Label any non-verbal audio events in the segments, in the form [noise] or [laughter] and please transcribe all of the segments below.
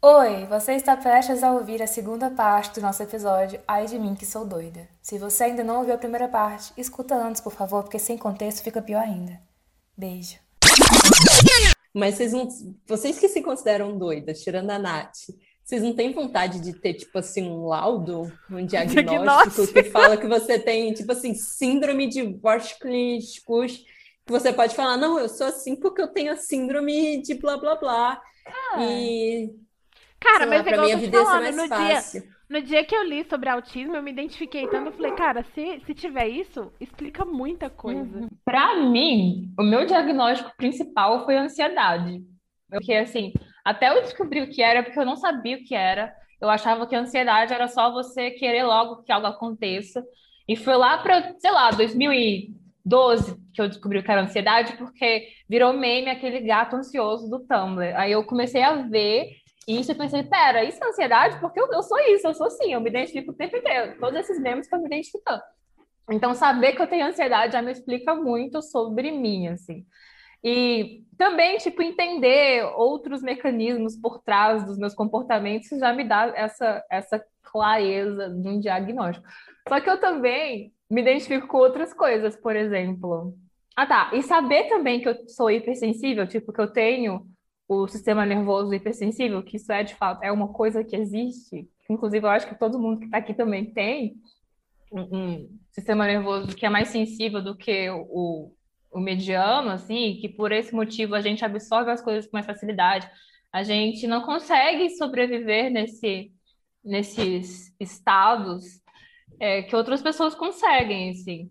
Oi, você está prestes a ouvir a segunda parte do nosso episódio Ai de mim que sou doida. Se você ainda não ouviu a primeira parte, escuta antes, por favor, porque sem contexto fica pior ainda. Beijo. Mas vocês, não, vocês que se consideram doidas, tirando a Nath, vocês não têm vontade de ter, tipo assim, um laudo, um [laughs] diagnóstico, diagnóstico. que fala que você tem, tipo assim, síndrome de Worst-Kusch, que você pode falar, não, eu sou assim porque eu tenho a síndrome de blá, blá, blá. Ah. E Cara, mas lá, é igual eu tô falando, no dia, no dia que eu li sobre autismo, eu me identifiquei tanto, eu falei, cara, se, se tiver isso, explica muita coisa. Uhum. Pra mim, o meu diagnóstico principal foi ansiedade. Porque, assim, até eu descobri o que era, porque eu não sabia o que era. Eu achava que a ansiedade era só você querer logo que algo aconteça. E foi lá para, sei lá, 2012 que eu descobri o que era ansiedade, porque virou meme aquele gato ansioso do Tumblr. Aí eu comecei a ver e isso eu pensei, pera, isso é ansiedade? Porque eu, eu sou isso, eu sou assim, eu me identifico o tempo inteiro. Todos esses memes estão me identificando. Então, saber que eu tenho ansiedade já me explica muito sobre mim, assim. E também, tipo, entender outros mecanismos por trás dos meus comportamentos já me dá essa, essa clareza de um diagnóstico. Só que eu também me identifico com outras coisas, por exemplo. Ah, tá. E saber também que eu sou hipersensível, tipo, que eu tenho o sistema nervoso hipersensível, que isso é de fato é uma coisa que existe, inclusive eu acho que todo mundo que está aqui também tem um, um, sistema nervoso que é mais sensível do que o, o mediano, assim, que por esse motivo a gente absorve as coisas com mais facilidade. A gente não consegue sobreviver nesse, nesses estados é, que outras pessoas conseguem, assim.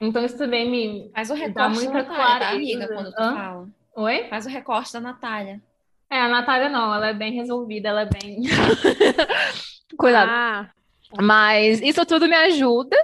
Então isso também me Mas o dá muita clareza. Tá, amiga, quando tu Hã? fala. Oi? Faz o recorte da Natália. É, a Natália não, ela é bem resolvida, ela é bem. [laughs] Cuidado. Ah. Mas isso tudo me ajuda.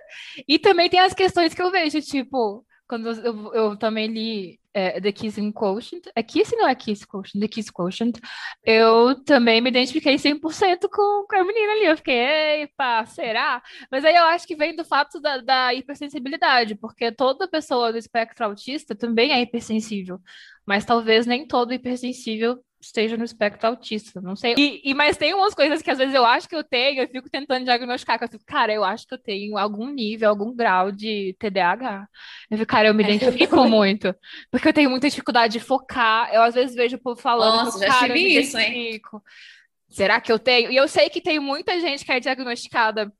E também tem as questões que eu vejo, tipo, quando eu, eu também li é, The Kissing Quotient, é Kissing ou é Kiss Quotient? The Kiss Quotient, eu também me identifiquei 100% com, com a menina ali. Eu fiquei, epa, será? Mas aí eu acho que vem do fato da, da hipersensibilidade, porque toda pessoa do espectro autista também é hipersensível mas talvez nem todo hipersensível esteja no espectro autista, não sei. E, e, mas tem umas coisas que às vezes eu acho que eu tenho, eu fico tentando diagnosticar, que eu fico, cara, eu acho que eu tenho algum nível, algum grau de TDAH. Eu fico, cara, eu me é. identifico muito, porque eu tenho muita dificuldade de focar. Eu às vezes vejo o povo falando, Nossa, já cara, tive isso, hein? Será que eu tenho? E eu sei que tem muita gente que é diagnosticada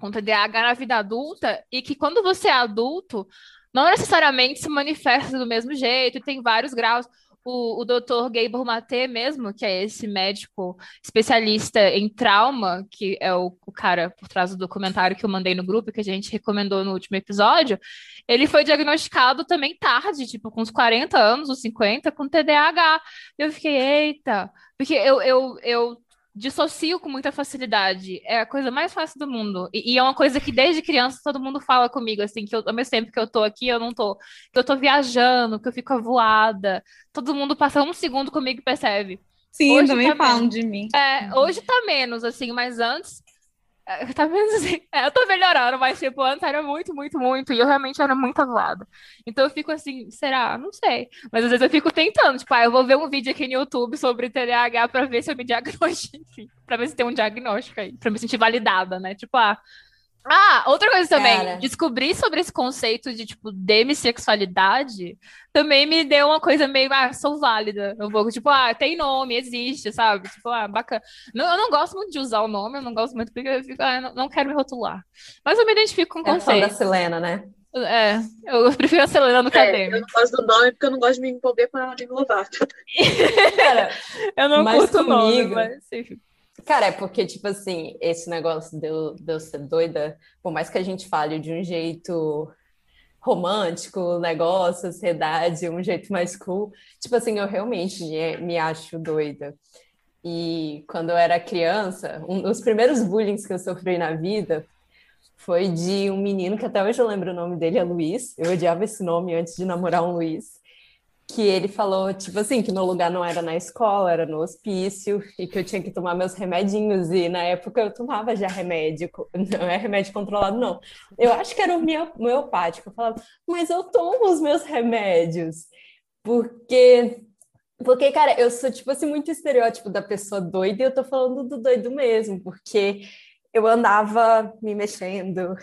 com TDAH na vida adulta e que quando você é adulto, não necessariamente se manifesta do mesmo jeito, tem vários graus. O, o doutor Gabor Maté mesmo, que é esse médico especialista em trauma, que é o, o, cara por trás do documentário que eu mandei no grupo, que a gente recomendou no último episódio, ele foi diagnosticado também tarde, tipo, com uns 40 anos, uns 50, com TDAH. Eu fiquei, eita, porque eu, eu, eu dissocio com muita facilidade. É a coisa mais fácil do mundo. E, e, é uma coisa que desde criança todo mundo fala comigo, assim, que eu, ao mesmo tempo que eu tô aqui, eu não tô. Que eu tô viajando, que eu fico avoada. Todo mundo passa um segundo comigo e percebe. Sim, hoje também tá falam de mim. É, hoje tá menos, assim, mas antes tá vendo assim? [laughs] É, eu tô melhorando, mas tipo, antes era muito, muito, muito. E eu realmente era muito avoada. Então eu fico assim, será? Não sei. Mas às vezes eu fico tentando, tipo, ah, eu vou ver um vídeo aqui no YouTube sobre TDAH pra ver se eu me [laughs] diagnostico, pra ver se tem um diagnóstico aí, pra me sentir validada, né? Tipo, ah, ah, outra coisa também, Cara. descobrir sobre esse conceito de, tipo, demissexualidade também me deu uma coisa meio, ah, sou válida. Um pouco, tipo, ah, tem nome, existe, sabe? Tipo, ah, bacana. Não, eu não gosto muito de usar o nome, eu não gosto muito porque eu fico, ah, não, não quero me rotular. Mas eu me identifico com o conceito. É da Selena, né? É, eu [laughs] prefiro a Selena no é, caderno. Eu não gosto do nome porque eu não gosto de me envolver com a Demi Lovato. Cara, eu não curto o nome, mas enfim. Cara, é porque, tipo assim, esse negócio de eu, ser doida, por mais que a gente fale de um jeito romântico, negócio, sociedade, um jeito mais cool, tipo assim, eu realmente me, me acho doida. E quando eu era criança, um dos primeiros bullying que eu sofri na vida foi de um menino que até hoje eu lembro o nome dele, é Luiz. Eu odiava esse nome antes de namorar um Luiz que ele falou, tipo assim, que meu lugar não era na escola, era no hospício, e que eu tinha que tomar meus remedinhos, e na época eu tomava já remédio, [laughs] não é remédio controlado, não. Eu acho que era homeopático, eu falava, mas eu tomo os meus remédios, porque Porque, cara, eu sou, tipo assim, muito estereótipo da pessoa doida e eu tô falando do doido mesmo, porque eu andava me mexendo,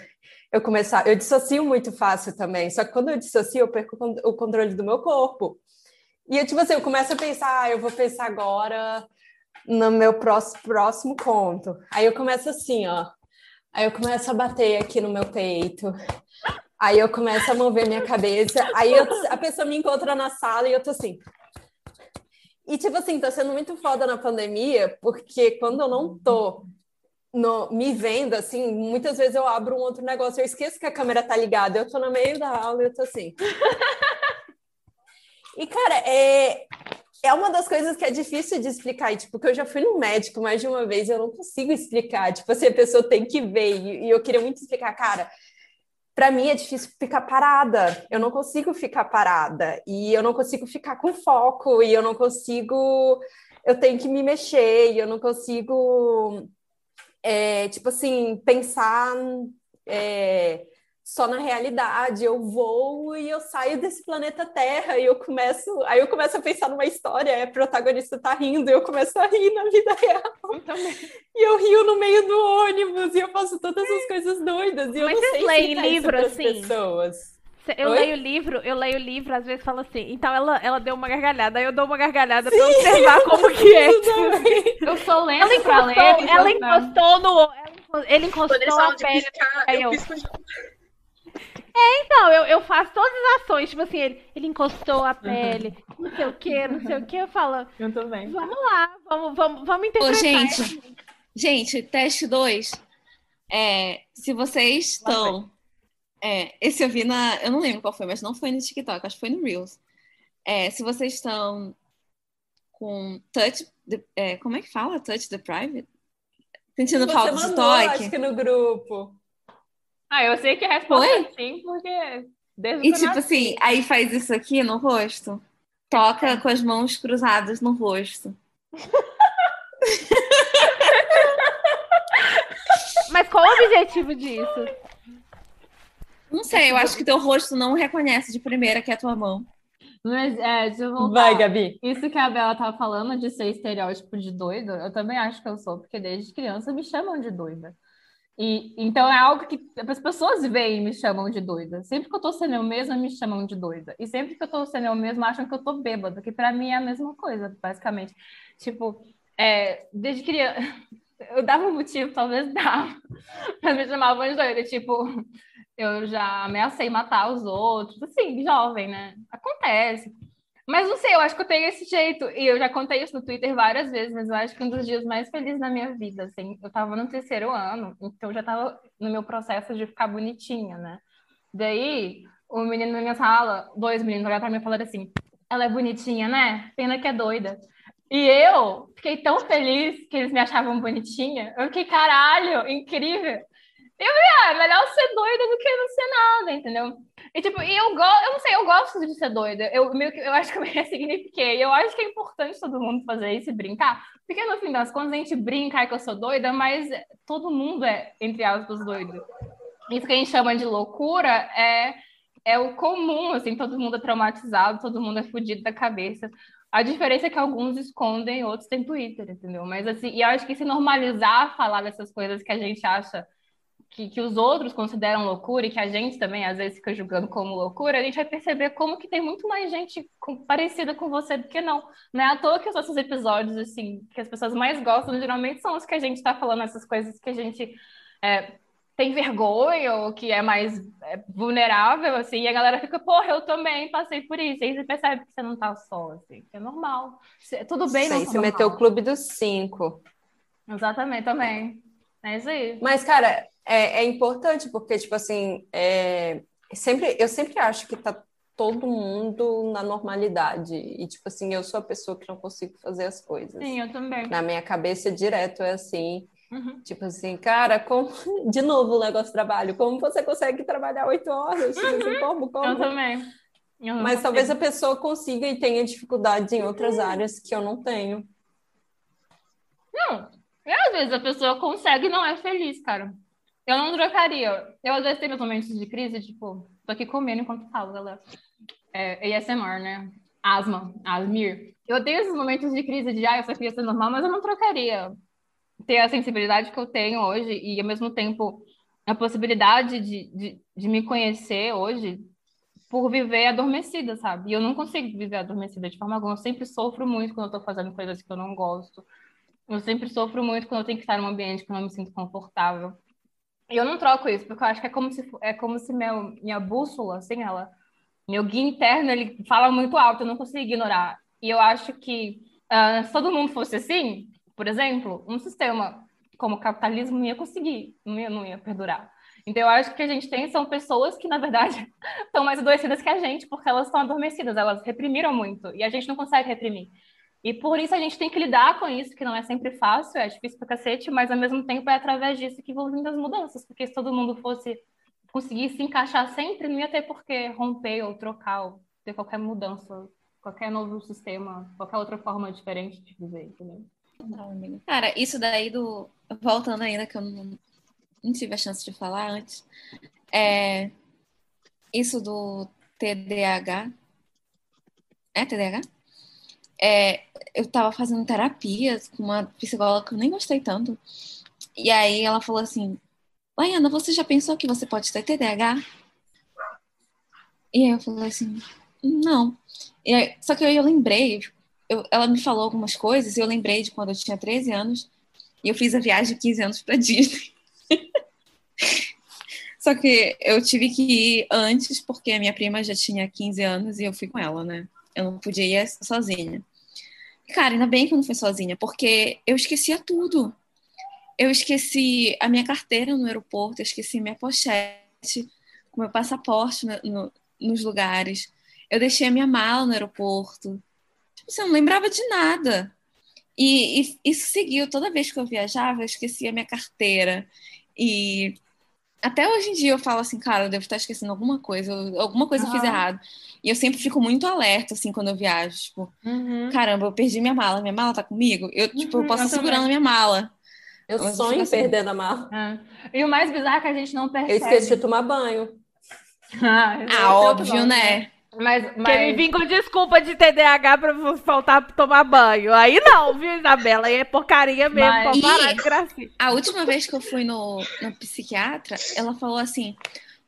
eu começava, eu dissocio muito fácil também, só que quando eu dissocio, eu perco o controle do meu corpo. E eu, tipo assim, eu começo a pensar, ah, eu vou pensar agora no meu próximo, próximo conto. Aí eu começo assim, ó. Aí eu começo a bater aqui no meu peito. Aí eu começo a mover minha cabeça. Aí eu, a pessoa me encontra na sala e eu tô assim. E, tipo assim, tá sendo muito foda na pandemia, porque quando eu não tô no, me vendo, assim, muitas vezes eu abro um outro negócio, eu esqueço que a câmera tá ligada, eu tô no meio da aula e eu tô assim. [laughs] E, cara, é, é uma das coisas que é difícil de explicar, e, tipo, porque eu já fui no médico mais de uma vez, eu não consigo explicar, tipo, assim, a pessoa tem que ver, e, e eu queria muito explicar, cara, para mim é difícil ficar parada, eu não consigo ficar parada, e eu não consigo ficar com foco, e eu não consigo, eu tenho que me mexer, e eu não consigo, é, tipo assim, pensar... É, só na realidade, eu vou e eu saio desse planeta Terra e eu começo, aí eu começo a pensar numa história, a protagonista tá rindo e eu começo a rir na vida real. Eu e eu rio no meio do ônibus e eu faço todas as coisas doidas e eu Mas não sei leem livro assim? pessoas. Eu Oi? leio livro, eu leio livro, às vezes falo assim, então ela, ela deu uma gargalhada, aí eu dou uma gargalhada Sim, pra observar [laughs] como que é. eu sou lenta ela encostou, ler, ela encostou no. Ela, ele encostou a pele. Aí eu, eu [laughs] é, então, eu, eu faço todas as ações, tipo assim, ele, ele encostou a pele, uhum. não sei o que, não sei o que, eu falo. Eu também. Vamos lá, vamos, vamos, vamos interpretar. Ô, gente, gente, teste 2. É, se vocês estão. É, esse eu vi na. Eu não lembro qual foi, mas não foi no TikTok, acho que foi no Reels. É, se vocês estão com touch. É, como é que fala? Touch the private? Sentindo falta de toque? Acho que no grupo. Ah, eu sei que a resposta Oi? é sim, porque desde E tipo assim, aí faz isso aqui no rosto. Toca é. com as mãos cruzadas no rosto. [laughs] Mas qual o objetivo disso? Não sei, eu acho que teu rosto não reconhece de primeira que é a tua mão. Mas, é, deixa eu voltar. Vai, Gabi. Isso que a Bela tava falando de ser estereótipo de doido, eu também acho que eu sou, porque desde criança me chamam de doida. E, então é algo que as pessoas veem e me chamam de doida. Sempre que eu tô sendo eu mesma, me chamam de doida. E sempre que eu tô sendo eu mesma, acham que eu tô bêbada, que para mim é a mesma coisa, basicamente. Tipo, é, desde criança, [laughs] eu dava um motivo, talvez dava, pra me chamar de doida. Tipo, eu já ameacei matar os outros, assim, jovem, né? Acontece. Mas não sei, eu acho que eu tenho esse jeito. E eu já contei isso no Twitter várias vezes, mas eu acho que um dos dias mais felizes da minha vida, assim, eu tava no terceiro ano, então eu já tava no meu processo de ficar bonitinha, né? Daí, o menino na minha sala, dois meninos olharam pra mim e falaram assim: ela é bonitinha, né? Pena que é doida. E eu fiquei tão feliz que eles me achavam bonitinha. Eu fiquei, caralho, incrível. Eu falei, ah, é melhor ser doida do que não ser nada, entendeu? E tipo, e eu gosto, eu não sei, eu gosto de ser doida. Eu meio que eu acho que eu me [laughs] ressignifiquei. Eu acho que é importante todo mundo fazer isso e brincar, porque no fim das contas a gente brinca que eu sou doida, mas todo mundo é entre aspas doido. Isso que a gente chama de loucura é é o comum, assim, todo mundo é traumatizado, todo mundo é fudido da cabeça. A diferença é que alguns escondem, outros têm Twitter, entendeu? Mas assim, e eu acho que se normalizar falar dessas coisas que a gente acha que, que os outros consideram loucura e que a gente também às vezes fica julgando como loucura, a gente vai perceber como que tem muito mais gente com, parecida com você do que não. Não é à toa que os nossos episódios, assim, que as pessoas mais gostam, geralmente são os que a gente está falando essas coisas que a gente é, tem vergonha ou que é mais é, vulnerável, assim, e a galera fica, porra, eu também passei por isso. E aí você percebe que você não tá só, assim, que é normal. Tudo bem, não. Você meteu o clube dos cinco. Exatamente, também. É isso aí. Mas, cara, é, é importante, porque, tipo assim, é, sempre, eu sempre acho que tá todo mundo na normalidade. E, tipo assim, eu sou a pessoa que não consigo fazer as coisas. Sim, eu também. Na minha cabeça, direto é assim. Uhum. Tipo assim, cara, como... [laughs] de novo o negócio de trabalho. Como você consegue trabalhar oito horas? Tipo assim, uhum. como, como? Eu também. Eu Mas talvez a pessoa consiga e tenha dificuldades em outras uhum. áreas que eu não tenho. Não, e às vezes a pessoa consegue e não é feliz, cara. Eu não trocaria. Eu às vezes tenho meus momentos de crise, tipo, tô aqui comendo enquanto falo, galera. É ASMR, né? asma, Asmir. Eu tenho esses momentos de crise de, ah, eu só queria ser normal, mas eu não trocaria ter a sensibilidade que eu tenho hoje e, ao mesmo tempo, a possibilidade de, de, de me conhecer hoje por viver adormecida, sabe? E eu não consigo viver adormecida de forma alguma. Eu sempre sofro muito quando eu tô fazendo coisas que eu não gosto. Eu sempre sofro muito quando eu tenho que estar num ambiente que eu não me sinto confortável. E eu não troco isso, porque eu acho que é como se, é como se meu, minha bússola, assim, ela... Meu guia interno, ele fala muito alto, eu não consigo ignorar. E eu acho que uh, se todo mundo fosse assim, por exemplo, um sistema como o capitalismo não ia conseguir, não ia, não ia perdurar. Então, eu acho que a gente tem são pessoas que, na verdade, [laughs] estão mais adoecidas que a gente, porque elas estão adormecidas, elas reprimiram muito, e a gente não consegue reprimir. E por isso a gente tem que lidar com isso, que não é sempre fácil, é difícil pra cacete, mas ao mesmo tempo é através disso que vão vindo as mudanças, porque se todo mundo fosse conseguir se encaixar sempre, não ia ter por que romper ou trocar, ou ter qualquer mudança, qualquer novo sistema, qualquer outra forma diferente de viver, entendeu? Cara, isso daí do. Voltando ainda, que eu não, não tive a chance de falar antes. É... Isso do TDAH. É TDAH? É, eu tava fazendo terapia com uma psicóloga que eu nem gostei tanto. E aí ela falou assim: Laiana, você já pensou que você pode ter TDAH? E aí eu falei assim: não. Aí, só que aí eu lembrei, eu, ela me falou algumas coisas e eu lembrei de quando eu tinha 13 anos e eu fiz a viagem de 15 anos para Disney. [laughs] Só que eu tive que ir antes porque a minha prima já tinha 15 anos e eu fui com ela, né? Eu não podia ir sozinha. Cara, ainda bem que eu não fui sozinha, porque eu esquecia tudo. Eu esqueci a minha carteira no aeroporto, eu esqueci minha pochete, o meu passaporte no, no, nos lugares. Eu deixei a minha mala no aeroporto. Tipo, você não lembrava de nada. E, e, isso seguiu. Toda vez que eu viajava, eu esquecia minha carteira. E até hoje em dia eu falo assim, cara, eu devo estar esquecendo alguma coisa, alguma coisa uhum. eu fiz errado. E eu sempre fico muito alerta, assim, quando eu viajo. Tipo, uhum. caramba, eu perdi minha mala, minha mala tá comigo? Eu, tipo, eu uhum, posso eu segurando a minha mala. Eu sonho em assim. perdendo a mala. É. E o mais bizarro é que a gente não percebe. Eu esqueci de tomar banho. [laughs] ah, ah óbvio, né? Mas, mas... Quer me vir com desculpa de TDAH pra faltar tomar banho. Aí não, viu, Isabela? Aí é porcaria mesmo, mas... parar gracinha. A última vez que eu fui no, no psiquiatra, ela falou assim,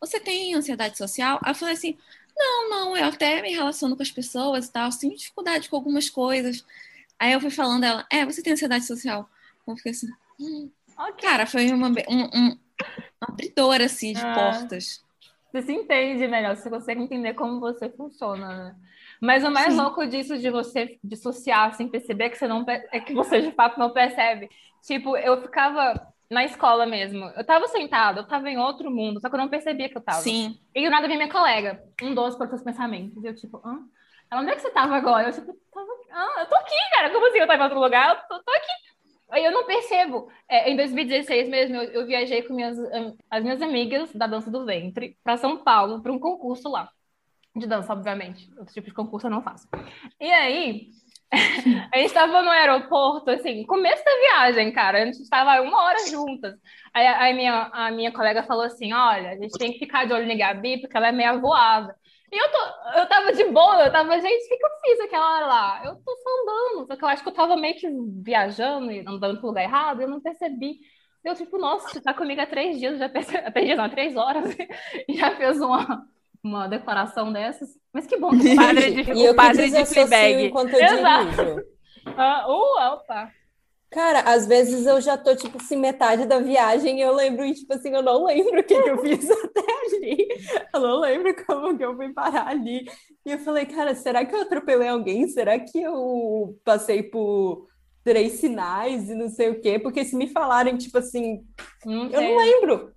você tem ansiedade social? Aí eu falei assim, não, não, eu até me relaciono com as pessoas e tal, tenho dificuldade com algumas coisas. Aí eu fui falando ela, é, você tem ansiedade social? Eu fiquei assim, hum. okay. cara, foi uma, um, um, uma abridora, assim, de ah. portas. Você se entende melhor, você consegue entender como você funciona, né? Mas o mais Sim. louco disso de você dissociar sem perceber que você não é que você de fato não percebe. Tipo, eu ficava na escola mesmo. Eu tava sentada, eu tava em outro mundo, só que eu não percebia que eu tava. Sim. E do nada vinha minha colega, um dos para os pensamentos. E eu, tipo, hã? Ela, onde é que você tava agora? Eu, tipo, tava... ah, eu tô aqui, cara. Como assim eu tava em outro lugar? Eu tô, tô aqui. Aí eu não percebo. É, em 2016 mesmo, eu, eu, viajei com minhas, as minhas amigas da dança do ventre para São Paulo, para um concurso lá. De dança, obviamente. Outro tipo de concurso eu não faço. E aí, [laughs] a gente estava no aeroporto, assim, começo da viagem, cara. A gente estava uma hora juntas. Aí a, minha, a minha colega falou assim: olha, a gente tem que ficar de olho na Gabi, porque ela é meio voada. E eu, tô, eu tava de boa, eu tava, gente, o que, que eu fiz aquela hora lá? Eu tô só andando, só que eu acho que eu tava meio que viajando e andando pro lugar errado, e eu não percebi. Eu, tipo, nossa, você tá comigo há três dias, já percebi, três dias, não, três horas, e [laughs] já fez uma, uma declaração dessas. Mas que bom que o padre [laughs] de, e o padre de Fleabag. enquanto eu Exato. Ah, uh, opa! Cara, às vezes eu já tô, tipo assim, metade da viagem e eu lembro, e, tipo assim, eu não lembro o que, que eu fiz [laughs] até ali. Eu não lembro como que eu fui parar ali. E eu falei, cara, será que eu atropelei alguém? Será que eu passei por três sinais e não sei o quê? Porque se me falarem, tipo assim, não eu não lembro.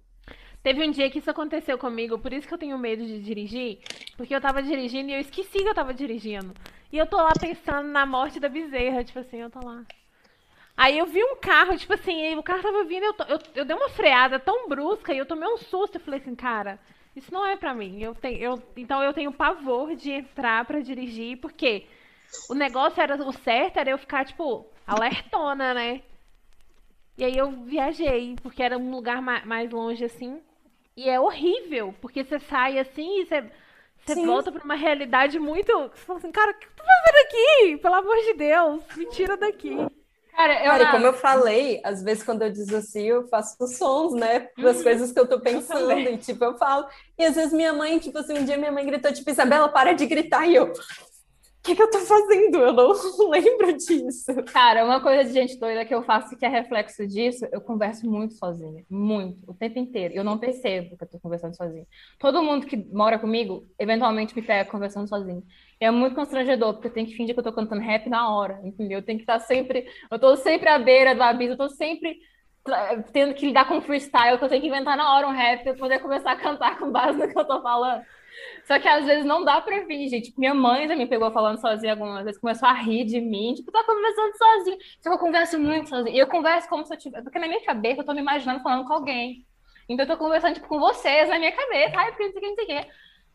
Teve um dia que isso aconteceu comigo, por isso que eu tenho medo de dirigir, porque eu tava dirigindo e eu esqueci que eu tava dirigindo. E eu tô lá pensando na morte da bezerra, tipo assim, eu tô lá. Aí eu vi um carro, tipo assim, o carro tava vindo, eu, eu, eu dei uma freada tão brusca e eu tomei um susto. Eu falei assim, cara, isso não é para mim. Eu tenho, eu, então eu tenho pavor de entrar para dirigir, porque o negócio era o certo era eu ficar, tipo, alertona, né? E aí eu viajei, porque era um lugar mais longe assim. E é horrível, porque você sai assim e você Você volta pra uma realidade muito. Você fala assim, cara, o que eu tô fazendo aqui? Pelo amor de Deus, me tira daqui. Cara, eu, Cara, como eu falei, às vezes quando eu dessocio, eu faço sons, né? Das uhum. coisas que eu tô pensando. Eu e, tipo, eu falo. E às vezes minha mãe, tipo assim, um dia minha mãe gritou, tipo, Isabela, para de gritar. E eu, que, que eu tô fazendo? Eu não [laughs] lembro disso. Cara, uma coisa de gente doida que eu faço que é reflexo disso, eu converso muito sozinha. Muito, o tempo inteiro. Eu não percebo que eu tô conversando sozinha. Todo mundo que mora comigo, eventualmente me pega conversando sozinho. E é muito constrangedor, porque eu tenho que fingir que eu tô cantando rap na hora, entendeu? Eu tenho que estar sempre. Eu tô sempre à beira do abismo, eu tô sempre tendo que lidar com freestyle, que eu tenho que inventar na hora um rap pra poder começar a cantar com base no que eu tô falando. Só que às vezes não dá pra gente. Tipo, minha mãe já me pegou falando sozinha algumas vezes, começou a rir de mim. Tipo, tá conversando sozinha. Só que eu converso muito sozinha. E eu converso como se eu tivesse. Porque na minha cabeça eu tô me imaginando falando com alguém. Então eu tô conversando, tipo, com vocês na minha cabeça. Ai, porque não sei o que, não sei o que.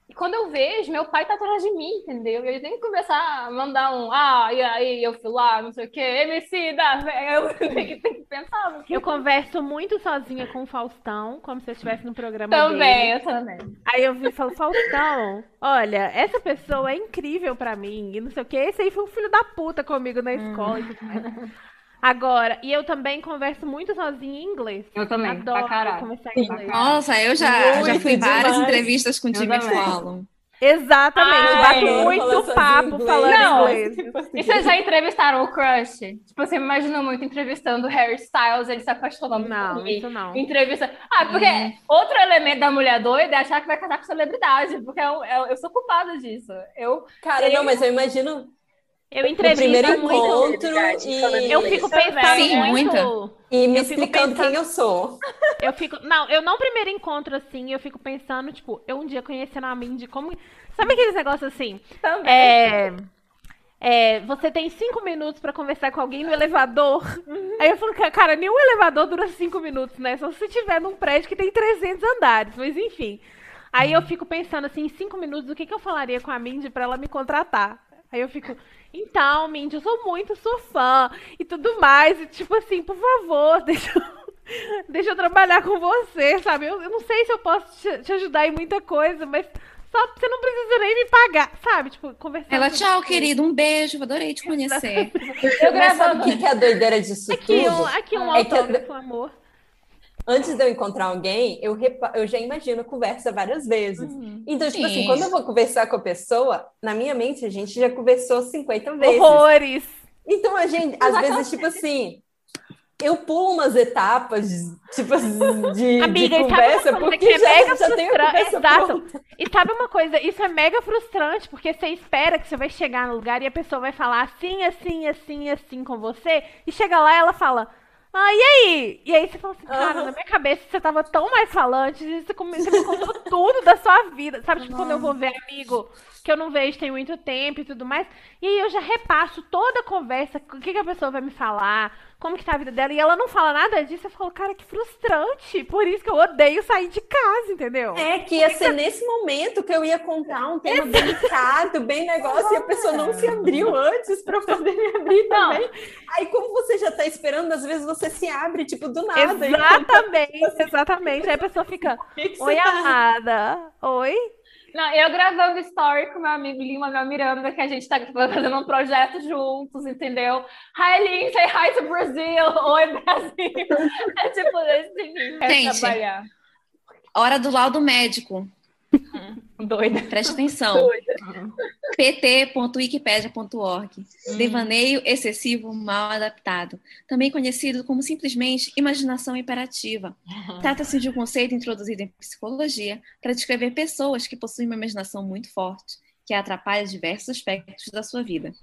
E quando eu vejo, meu pai tá atrás de mim, entendeu? E eu tenho que começar a mandar um, ah, e aí, eu fui lá, não sei o quê, MC da [laughs] eu tenho que, tenho que pensar. Eu converso muito sozinha com o Faustão, como se eu estivesse no programa também, dele. eu também. Aí eu vi e falo, Faustão, olha, essa pessoa é incrível pra mim, e não sei o quê, esse aí foi um filho da puta comigo na escola. Hum. [laughs] Agora, e eu também converso muito sozinha em inglês. Eu também, Adoro pra caralho. conversar em inglês. Nossa, eu já, já fui várias demais. entrevistas com o Jimmy Fallon. Exatamente, ah, bato é, muito papo inglês. falando Não, inglês. E [laughs] vocês já entrevistaram o Crush? Tipo, você imagina muito entrevistando o Harry Styles, ele se apaixonando não, por mim. Isso não. Entrevista. Ah, porque hum. outro elemento da mulher doida é achar que vai casar com celebridade, porque eu, eu, eu sou culpada disso. Eu, Cara, eu... não, mas eu imagino eu entrevisto primeiro muito. encontro e... Eu fico pensando Sim, muito. E me eu explicando pensando... quem eu sou. [laughs] Eu fico... Não, eu não primeiro encontro assim, eu fico pensando, tipo, eu um dia conhecendo a Mindy, como... Sabe aqueles negócios assim? Também. É... É, você tem cinco minutos para conversar com alguém no elevador. Uhum. Aí eu falo, cara, nenhum elevador dura cinco minutos, né? Só se você estiver num prédio que tem 300 andares. Mas enfim. Aí eu fico pensando assim, em cinco minutos, o que, que eu falaria com a Mindy para ela me contratar? Aí eu fico, então, Mindy, eu sou muito sua fã e tudo mais. E, tipo assim, por favor, [laughs] deixa eu, deixa eu trabalhar com você, sabe? Eu, eu não sei se eu posso te, te, ajudar em muita coisa, mas só você não precisa nem me pagar, sabe? Tipo, conversar. Ela, tchau, você. querido, um beijo, adorei te conhecer. eu gravando. O que, é a doideira disso aqui tudo? Um, aqui um é autógrafo, que... amor antes de eu encontrar alguém, eu, repa... eu já imagino conversa várias vezes. Uhum. Então, tipo Sim. assim, quando eu vou conversar com a pessoa, na minha mente, a gente já conversou 50 vezes. Horrores! Então, a gente, às vezes, tipo assim, eu pulo umas etapas, tipo assim, de, Amiga, de conversa, porque é já, mega já tenho Exato. Pronta. E sabe uma coisa? Isso é mega frustrante, porque você espera que você vai chegar no lugar e a pessoa vai falar assim, assim, assim, assim com você, e chega lá e ela fala ah, e aí? E aí você fala assim, cara, uhum. na minha cabeça você tava tão mais falante, você, você me contou [laughs] tudo da sua vida. Sabe, tipo, quando eu vou ver amigo que eu não vejo tem muito tempo e tudo mais. E aí eu já repasso toda a conversa, o que, que a pessoa vai me falar, como que tá a vida dela, e ela não fala nada disso, eu falo, cara, que frustrante. Por isso que eu odeio sair de casa, entendeu? É, que ia ser nesse momento que eu ia contar um tema delicado, bem negócio, e a pessoa não se abriu antes para poder me abrir não. também. Aí, como você já tá esperando, às vezes você se abre, tipo, do nada. Exatamente, exatamente. Aí a pessoa fica, [laughs] oi, tá... amada. Oi? Não, eu gravando story com meu amigo Lima Manuel Miranda, que a gente tá fazendo um projeto juntos, entendeu? Hi, Lin, say hi to Brazil! [laughs] Oi, Brasil! É tipo desse nível. Gente, hora do laudo médico. Doida. Preste atenção. pt.wikipedia.org. Hum. Devaneio excessivo mal adaptado. Também conhecido como simplesmente imaginação imperativa. Uhum. [laughs] Trata-se de um conceito introduzido em psicologia para descrever pessoas que possuem uma imaginação muito forte, que atrapalha diversos aspectos da sua vida.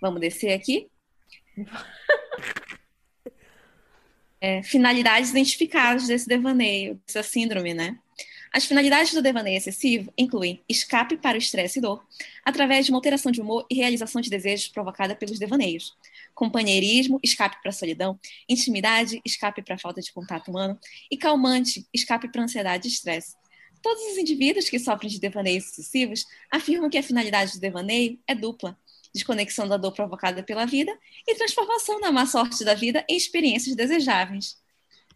Vamos descer aqui? [laughs] É, finalidades identificadas desse devaneio, dessa síndrome, né? As finalidades do devaneio excessivo incluem escape para o estresse e dor, através de uma alteração de humor e realização de desejos provocada pelos devaneios, companheirismo, escape para a solidão, intimidade, escape para a falta de contato humano e calmante, escape para a ansiedade e estresse. Todos os indivíduos que sofrem de devaneios excessivos afirmam que a finalidade do devaneio é dupla: desconexão da dor provocada pela vida e transformação da má sorte da vida em experiências desejáveis.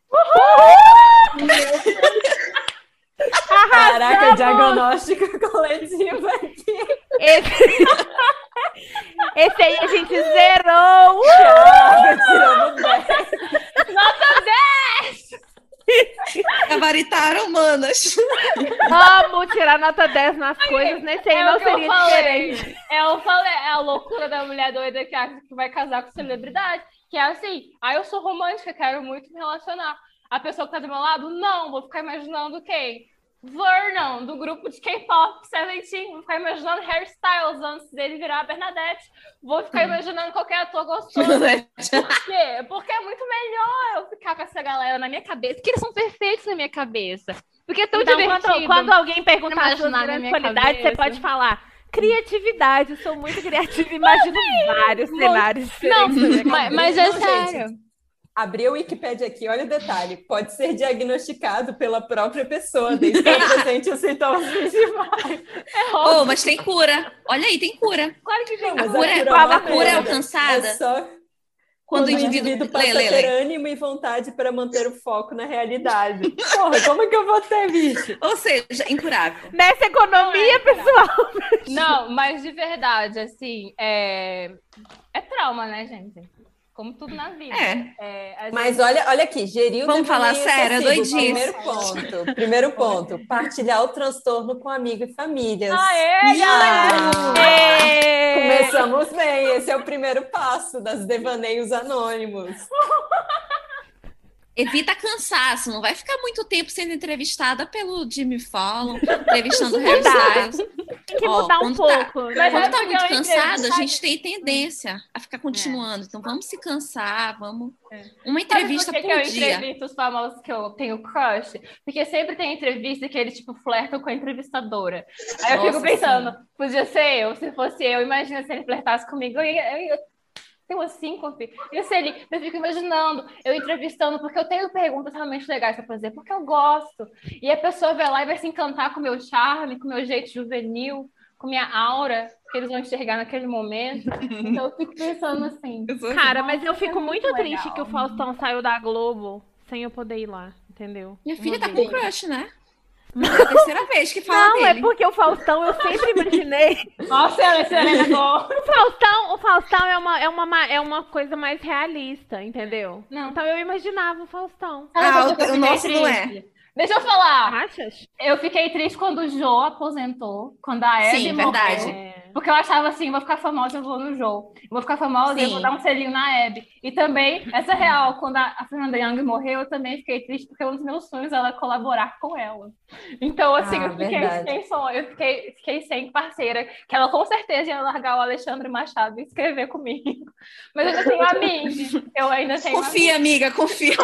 Uhul! [laughs] [laughs] Caraca, diagnóstico [laughs] coletivo aqui. Esse... [laughs] Esse aí a gente zerou! Caraca, tiramos 10. Nota 10! Gabaritaram, manas. Vamos tirar nota 10 nas coisas, nesse aí É não o que eu seria falei. diferente. É, eu falei, é a loucura da mulher doida que acha que vai casar com celebridade. Que é assim, ah, eu sou romântica, quero muito me relacionar. A pessoa que tá do meu lado, não, vou ficar imaginando quem? Vernon, do grupo de K-pop Seventeen, vou ficar imaginando Harry Styles antes dele virar a Bernadette. Vou ficar imaginando qualquer ator gostoso. Por quê? Porque é muito melhor eu ficar com essa galera na minha cabeça, porque eles são perfeitos na minha cabeça. Porque é tão Então, divertido. quando, quando alguém perguntar as suas grandes minha qualidades, você pode falar. Criatividade, eu sou muito criativa, imagino vários cenários Não, mas, mas é sério. Abri a Wikipédia aqui, olha o detalhe. Pode ser diagnosticado pela própria pessoa, desde que [laughs] apresente os sintomas principais. É óbvio. Oh, mas tem cura. Olha aí, tem cura. Claro que tem. A cura, a é- cura é a cura é alcançada É só quando quando o indivíduo. passa Lê, a lê, ter lê. ânimo e vontade para manter o foco na realidade. Porra, como que eu vou ter, bicho? Ou seja, incurável. Nessa economia, é, pessoal. [laughs] Não, mas de verdade, assim, é, é trauma, né, gente? Como tudo na vida. É. É, a Mas gente- olha, olha aqui, gerir o Vamos falar sério, é doidice. Primeiro ponto, primeiro ponto, partilhar o transtorno com amigo e famílias. Aê, galera! É. Começamos bem, esse é o primeiro passo das devaneios anônimos. [laughs] Evita cansaço, não vai ficar muito tempo sendo entrevistada pelo Jimmy Fallon, entrevistando Harry Styles. Tem que Ó, mudar um tá- pouco. Mas né? Quando é tá muito eu cansado, a gente tem tendência a ficar continuando. Então vamos se cansar, vamos. É. Uma entrevista Sabe por por que, que eu dia. entrevisto os famosos que eu tenho crush? Porque sempre tem entrevista que eles, tipo, flertam com a entrevistadora. Aí eu Nossa, fico pensando, podia ser eu, se fosse eu, imagina se ele flertasse comigo. Eu, ia- eu, ia- tenho uma síncope. E se ele, eu fico imaginando, eu entrevistando, porque eu tenho perguntas realmente legais para fazer, porque eu gosto. E a pessoa vai lá e vai se encantar com o meu charme, com o meu jeito juvenil, com minha aura, que eles vão enxergar naquele momento. Então eu fico pensando assim. Eu Cara, mas eu fico é muito muito triste legal. que o Faustão saiu da Globo sem eu poder ir lá, entendeu? Minha filha Uma tá vez. com crush, né? É a terceira vez que fala Não, é dele. porque o Faustão eu sempre imaginei. Nossa, ela Serena Gol. O Faustão, o Faustão é uma, é, uma, é uma coisa mais realista, entendeu? Não. Então eu imaginava o Faustão. Ah, Sabe o- o nosso não é. Deixa eu falar. Achas? Eu fiquei triste quando o Jô aposentou, quando a Abby Sim, morreu. verdade. É. Porque eu achava assim, vou ficar famosa, eu vou no Jô. Eu vou ficar famosa, eu Sim. vou dar um selinho na Abby. E também, essa é real, quando a, Fernanda Young morreu, eu também fiquei triste, porque um dos meus sonhos era colaborar com ela. Então, assim, Ah, eu fiquei sem sonho, eu fiquei, fiquei sem parceira, que ela com certeza ia largar o Alexandre Machado e escrever comigo. Mas eu ainda tenho a Mindy. Eu ainda tenho a [laughs] Confia, amiga, confia.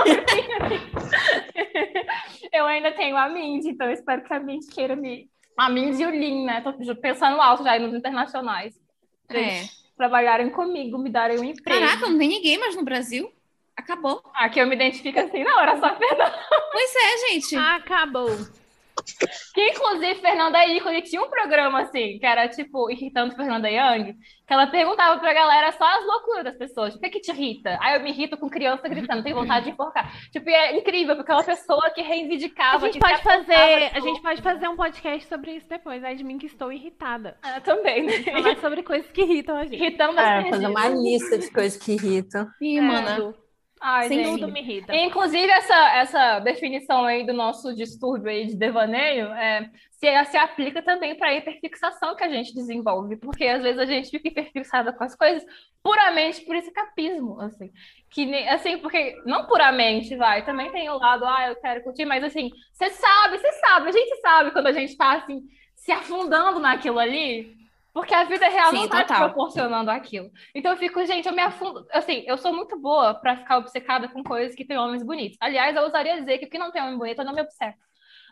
Eu ainda tenho a Mindy, então eu espero que a Mindy queira me. A Mindy e o Lin, né? Tô pensando alto já aí nos internacionais. Pra É. eles trabalharem comigo, me darem um emprego. Caraca, não tem ninguém mais no Brasil. Acabou. Aqui eu me identifico assim, não, era só a Fernanda. Pois é, gente. Acabou. Que inclusive Fernanda ícone tinha um programa assim, que era tipo Irritando Fernanda Young, que ela perguntava pra galera só as loucuras das pessoas. O que, que te irrita? Aí eu me irrito com criança gritando, tenho vontade de enforcar. Tipo, e é incrível, porque é uma pessoa que A reivindicava. gente que pode fazer, a tipo, gente pode fazer um podcast sobre isso depois. Ai de mim que estou irritada. ah, também, né? Falar sobre coisas que irritam a gente. Irritando as É, fazer uma lista de coisas que irritam. Ih, É. mana. Ai, Sem gente. tudo me irrita. Inclusive, essa, essa definição aí do nosso distúrbio aí de devaneio é, se, se aplica também para a hiperfixação que a gente desenvolve, porque às vezes a gente fica hiperfixada com as coisas puramente por esse capismo, assim. Que, assim, porque não puramente, vai, também tem o lado, ah, eu quero curtir, mas assim, você sabe, você sabe, a gente sabe quando a gente tá, assim, se afundando naquilo ali, porque a vida real Sim, não tá te total. proporcionando aquilo. Então eu fico, gente, eu me afundo. Assim, eu sou muito boa pra ficar obcecada com coisas que têm homens bonitos. Aliás, eu usaria dizer que o que não tem homem bonito, eu não me obceco.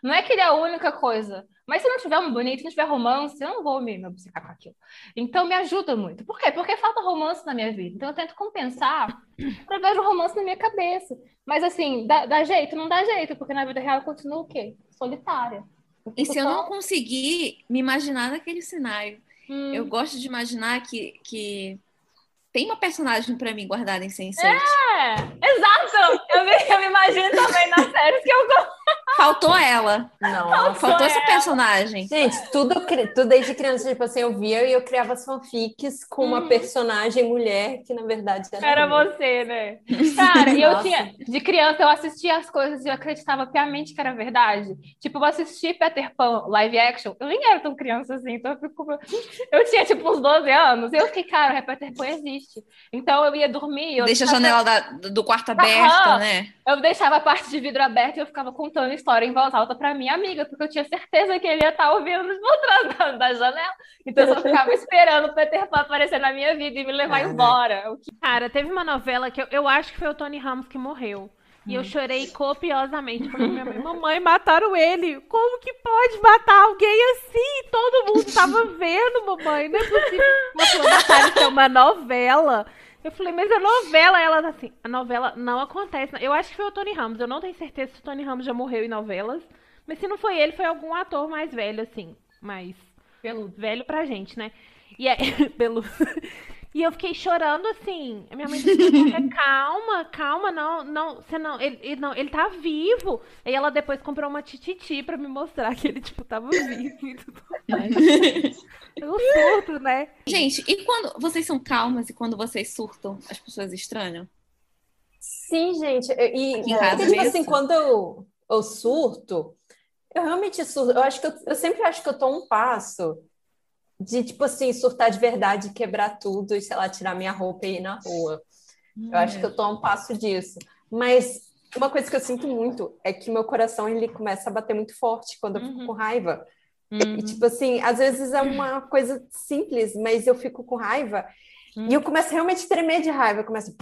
Não é que ele é a única coisa. Mas se não tiver homem bonito, se não tiver romance, eu não vou me, me obcecar com aquilo. Então me ajuda muito. Por quê? Porque falta romance na minha vida. Então eu tento compensar [clears throat] através do romance na minha cabeça. Mas assim, dá, dá jeito? Não dá jeito, porque na vida real eu continuo o quê? Solitária. E se eu não conseguir me imaginar naquele cenário? Hum. Eu gosto de imaginar que, que tem uma personagem pra mim guardada em Sense8. É, exato! Eu me, eu me imagino também nas séries que eu gosto. Faltou ela. Não, faltou esse personagem. Gente, tudo, tudo desde criança, tipo assim, eu via e eu criava fanfics com uma hum. personagem mulher que, na verdade, era. Era você, né? Cara, e eu tinha. De criança, eu assistia as coisas e eu acreditava piamente que era verdade. Tipo, eu assisti Peter Pan live action, eu nem era tão criança assim, então eu fico. Eu tinha, tipo, uns 12 anos, e eu fiquei, cara, Peter Pan existe. Então eu ia dormir. Eu Deixa a janela da, do quarto aberta, né? Eu deixava a parte de vidro aberta e eu ficava contando história em voz alta para minha amiga, porque eu tinha certeza que ele ia estar tá ouvindo por trás [laughs] da, janela. Então eu só ficava esperando o Peter Pan aparecer na minha vida e me levar embora. Cara, teve uma novela que eu, eu acho que foi o Tony Ramos que morreu. E eu hum. chorei copiosamente porque minha mãe, mamãe, mataram ele. Como que pode matar alguém assim? Todo mundo tava vendo, mamãe. Não é possível. Mataram isso é uma novela. Eu falei, mas a novela, ela assim, a novela não acontece. Eu acho que foi o Tony Ramos. Eu não tenho certeza se o Tony Ramos já morreu em novelas. Mas se não foi ele, foi algum ator mais velho, assim. Mais pelo velho pra gente, né? E [laughs] aí, pelo. [laughs] E eu fiquei chorando assim. A minha mãe disse: [laughs] calma, calma, não, não, você não, ele, ele, não, ele tá vivo. E ela depois comprou uma tititi pra me mostrar que ele, tipo, tava vivo e tudo mais. [laughs] um surto, né? Gente, e quando vocês são calmas e quando vocês surtam, as pessoas estranham? Sim, gente. E, e é, tipo assim, quando eu, eu surto, eu realmente surto. Eu acho que eu, eu sempre acho que eu tô um passo de, tipo assim, surtar de verdade, quebrar tudo e, sei lá, tirar minha roupa e ir na rua. Hum. Eu acho que eu tô a um passo disso. Mas uma coisa que eu sinto muito é que meu coração, ele começa a bater muito forte quando eu fico uhum. com raiva. Uhum. E, tipo assim, às vezes é uma coisa simples, mas eu fico com raiva Uhum. E eu começo realmente a tremer de raiva, eu começo.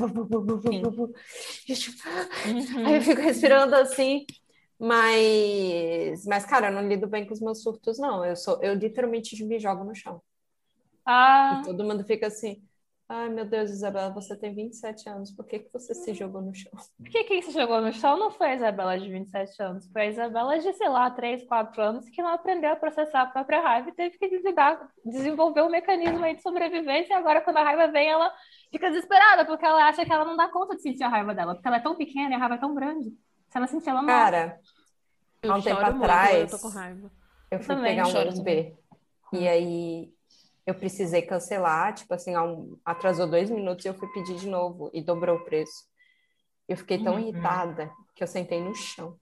Uhum. Aí [laughs] eu fico respirando assim. Mas, mas, cara, eu não lido bem com os meus surtos, não. Eu sou, eu literalmente me jogo no chão. Ah. E todo mundo fica assim. Ai, meu Deus, Isabela, você tem 27 anos, por que, que você se jogou no chão? [laughs] Por que quem se jogou no chão não foi a Isabela de 27 anos? Foi a Isabela de, sei lá, 3, 4 anos que não aprendeu a processar a própria raiva e teve que desligar, desenvolver um mecanismo aí de sobrevivência e agora quando a raiva vem, ela fica desesperada, porque ela acha que ela não dá conta de sentir a raiva dela, porque ela é tão pequena e a raiva é tão grande. Se ela sentir, ela morre. Cara, há um tempo atrás, eu, eu fui Também, pegar um Uber e aí eu precisei cancelar, tipo assim, atrasou dois minutos e eu fui pedir de novo e dobrou o preço. Eu fiquei tão uhum. irritada que eu sentei no chão.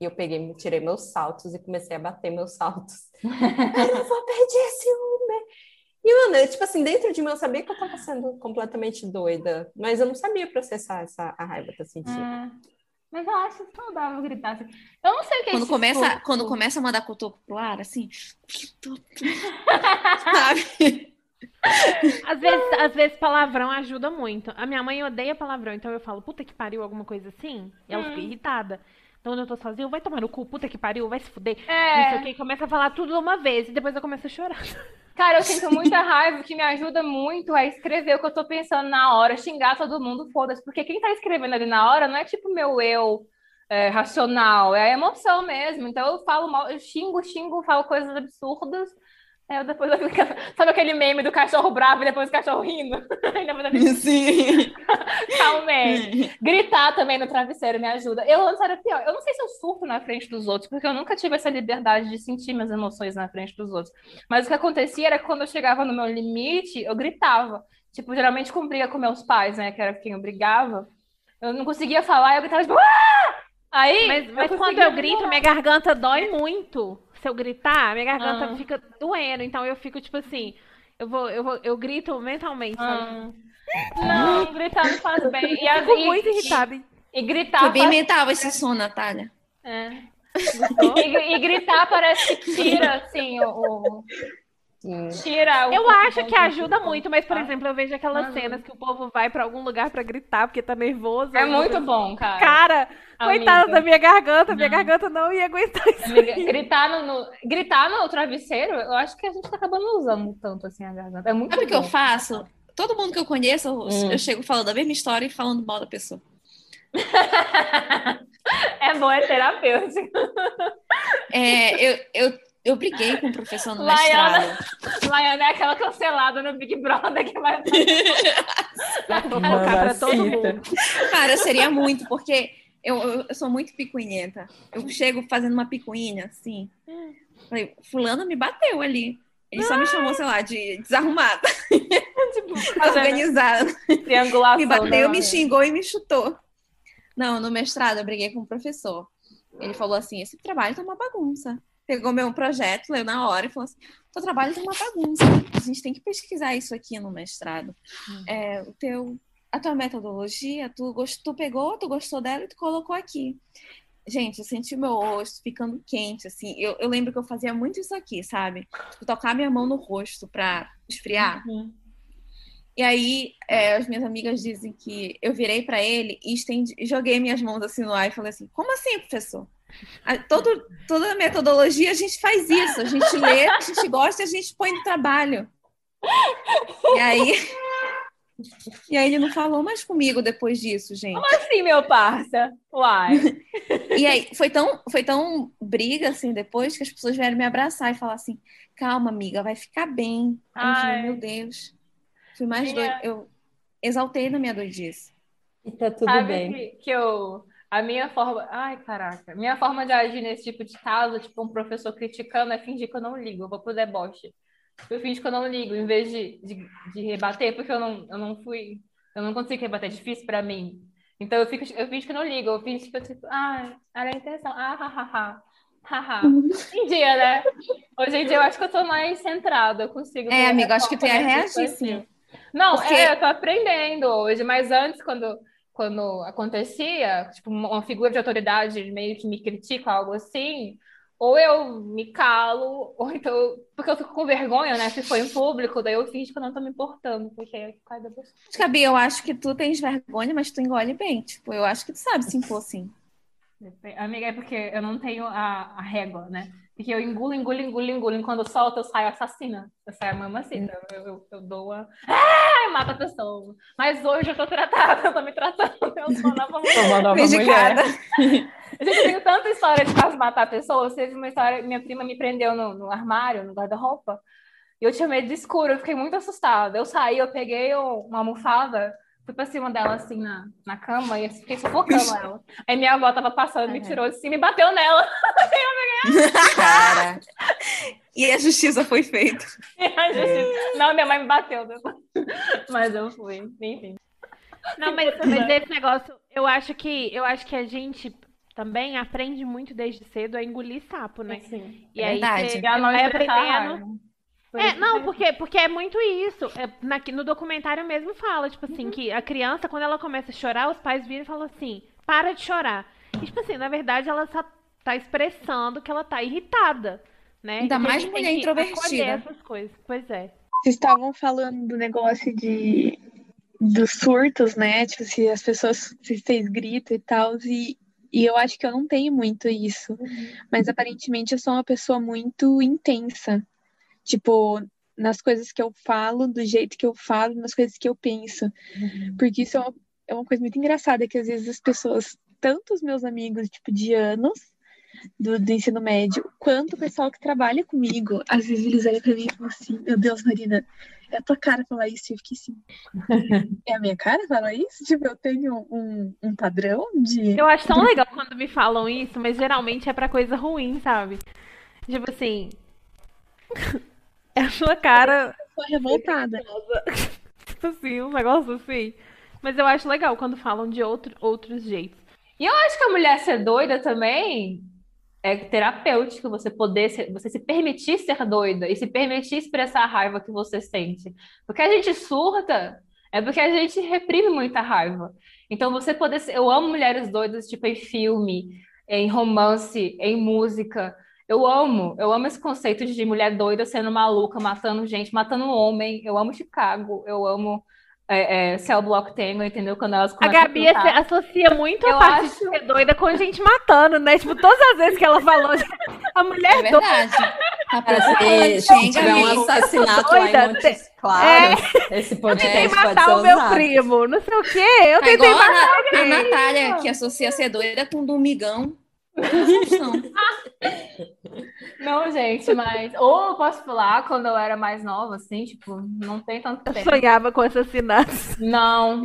E eu peguei, tirei meus saltos e comecei a bater meus saltos. [laughs] eu não vou perder esse Uber. E, mano, eu, tipo assim, dentro de mim eu sabia que eu tava sendo completamente doida, mas eu não sabia processar essa a raiva que eu sentia. É. Mas eu acho saudável gritar assim. Eu não sei o que quando é começa Quando começa a mandar cotoco pro ar, assim. Sabe? [laughs] Às vezes, às vezes palavrão ajuda muito. A minha mãe odeia palavrão, então eu falo, puta que pariu, alguma coisa assim. E ela hum. fica irritada. Então, quando eu tô sozinha, vai tomar no cu, puta que pariu, vai se fuder. É. Não sei o que, começa a falar tudo de uma vez e depois eu começo a chorar. [laughs] Cara, eu sinto muita raiva, o que me ajuda muito é escrever o que eu tô pensando na hora, xingar todo mundo, foda-se. Porque quem tá escrevendo ali na hora não é tipo meu eu é, racional, é a emoção mesmo. Então eu falo mal, eu xingo, xingo, falo coisas absurdas. É, depois eu fico... [laughs] Sabe aquele meme do cachorro bravo e depois o cachorro rindo? [laughs] Sim. Calma [laughs] Gritar também no travesseiro me ajuda. Eu antes era pior. Eu não sei se eu surto na frente dos outros, porque eu nunca tive essa liberdade de sentir minhas emoções na frente dos outros. Mas o que acontecia era que quando eu chegava no meu limite, eu gritava. Tipo, geralmente com briga com meus pais, né? Que era quem eu brigava. Eu não conseguia falar, eu gritava tipo, ah! Aí, mas, mas eu quando eu grito, minha garganta dói muito se eu gritar, minha garganta ah. fica doendo. Então eu fico tipo assim, eu vou, eu vou, eu grito mentalmente, ah. Não, gritar não faz bem. E, fico muito irritada. E, e gritar. Foi bem faz... mental esse som, Natália. É. e, e, gritar parece que tira, assim, o, Tira o Eu acho que ajuda muito, mas, por exemplo, eu vejo aquelas cenas que o povo vai para algum lugar para gritar porque tá nervoso. É muito bom, cara. Cara, Amiga. coitada da minha garganta, minha garganta não ia aguentar isso. Amiga, gritar no, no, gritar no travesseiro, eu acho que a gente tá acabando usando tanto assim a garganta. É muito Sabe o que eu faço? Todo mundo que eu conheço, hum. eu chego falando a mesma história e falando mal da pessoa. [laughs] é bom, é terapêutico. É, eu, eu eu briguei com o professor no Laiana, mestrado. Laiana é aquela cancelada no Big Brother que vai, [laughs] vai fofocar pra todo mundo. Cara, seria muito, porque Eu, eu, eu sou muito picuinhenta. Eu chego fazendo uma picuinha, assim. Falei, fulano me bateu ali. Ele só me chamou, sei lá, de desarrumada. [laughs] tipo, organizada. Triangulação. [laughs] Me bateu, me xingou e me chutou. Não, no mestrado eu briguei com o professor. Ele falou assim: esse trabalho tá uma bagunça. Pegou meu projeto, leu na hora e falou assim: teu trabalho tá uma bagunça. A gente tem que pesquisar isso aqui no mestrado. Hum. É, o teu, a tua metodologia, tu, gost, tu pegou, tu gostou dela e tu colocou aqui. Gente, eu senti meu rosto ficando quente, assim. Eu, eu lembro que eu fazia muito isso aqui, sabe? Tipo, tocar minha mão no rosto pra esfriar. Uhum. E aí, é, as minhas amigas dizem que eu virei para ele e estendi, joguei minhas mãos assim no ar e falei assim: como assim, professor? A, todo, toda a metodologia a gente faz isso, a gente lê, a gente gosta e a gente põe no trabalho. E aí. E aí ele não falou mais comigo depois disso, gente. Como assim, meu parça? Uai. e aí foi tão, foi tão briga assim depois que as pessoas vieram me abraçar e falar assim: calma, amiga, vai ficar bem. Falei, meu Deus. Fui mais doida. Eu exaltei na minha doidice. E tá tudo Sabe bem. Que, que eu. A minha forma. Ai, caraca. Minha forma de agir nesse tipo de caso, tipo, um professor criticando, é fingir que eu não ligo. Eu vou pro deboche. Eu fingi que eu não ligo, em vez de, de, de, rebater, porque eu não, eu não fui. Eu não consigo rebater, é difícil pra mim. Então eu, fico, eu fingi que eu não ligo. Eu fingi que eu, tipo, ah, era a intenção. Ah, hahaha. Haha. [laughs] em dia, né? Hoje em dia eu acho que eu tô mais centrada, eu consigo. É, amiga, acho que tu ia reagir, sim. Não, Porque... é, eu tô aprendendo hoje, mas antes, quando, quando acontecia, tipo, uma figura de autoridade meio que me critica, algo assim, ou eu me calo, [laughs] ou então. Porque eu fico com vergonha, né? Se foi em público, daí eu fingo que eu não tô me importando, porque é cai da pessoa. Gabi, eu acho que tu tens vergonha, mas tu engole bem. Tipo, eu acho que tu sabe se impor assim. Amiga, é porque eu não tenho a, a régua, né? Porque eu engulo, engulo, engulo, engulo. E quando eu solto, eu saio assassina. Eu saio mamacita. Assim, eu, eu, eu dou uma. Ah, mata a pessoa. Mas hoje eu tô tratada, eu tô me tratando. Eu sou nova mulher. uma nova mulher. [laughs] Gente, eu tenho tanta história de quase matar pessoas. Teve uma história, minha prima me prendeu no, no armário, no guarda-roupa. E eu tinha medo de escuro, eu fiquei muito assustada. Eu saí, eu peguei uma almofada fui pra cima dela, assim, na, na cama, e fiquei sufocando [laughs] ela. Aí minha avó tava passando, me tirou de cima e bateu nela. [laughs] Cara. E a justiça foi feita. [laughs] Justiça... Não, minha mãe me bateu depois. Mas eu fui, enfim. Não, mas, mas esse negócio, eu acho que eu acho que a gente também aprende muito desde cedo a engolir sapo, né? Sim. E é aí verdade. Você vai aprendendo. É, não, porque, porque é muito isso. É, na, no documentário mesmo fala, tipo assim, uhum. que a criança, quando ela começa a chorar, os pais viram e falam assim, para de chorar. E, tipo assim, na verdade, ela só tá expressando que ela tá irritada, né? Ainda mais mulher introvertida. essas coisas. Pois é. Vocês estavam falando do negócio de dos surtos, né? Tipo, se as pessoas se fez grito e tal, e, e eu acho que eu não tenho muito isso. Uhum. Mas aparentemente eu sou uma pessoa muito intensa. Tipo, nas coisas que eu falo, do jeito que eu falo, nas coisas que eu penso. Uhum. Porque isso é uma, é uma coisa muito engraçada, que às vezes as pessoas, tanto os meus amigos, tipo, de anos, do, do, ensino médio, quanto o pessoal que trabalha comigo, às vezes eles olham pra mim e falam assim, meu Deus, Marina, é a tua cara falar isso, e eu fiquei assim, é a minha cara falar isso? Tipo, eu tenho um, um padrão de... Eu acho tão [laughs] legal quando me falam isso, mas geralmente é pra coisa ruim, sabe? Tipo assim, [laughs] é a sua cara. Sou revoltada. [laughs] tipo assim, um negócio assim. Mas eu acho legal quando falam de outro, outros jeitos. E eu acho que a mulher ser doida também é terapêutico você poder ser, você se permitir ser doida e se permitir expressar a raiva que você sente. Porque a gente surta é porque a gente reprime muita raiva. Então você poder ser, eu amo mulheres doidas tipo em filme, em romance, em música. Eu amo, eu amo esse conceito de mulher doida sendo maluca, matando gente, matando um homem. Eu amo Chicago, eu amo é, é, Cell Block Tango, entendeu? Quando elas A Gabi a associa muito a eu parte acho... de ser doida com gente matando, né? Tipo, todas as vezes que ela falou, a mulher é verdade. Tá se tiver um assassinato doida, lá em Montes Claros, é. esse podcast Eu tentei matar o meu primo, não sei o quê. Eu tá tentei matar a, a Natália, que associa ser doida com Domingão. [laughs] Não, gente, mas. Ou eu posso falar quando eu era mais nova, assim, tipo, não tem tanto tempo. Eu sonhava com assassinatos. Não.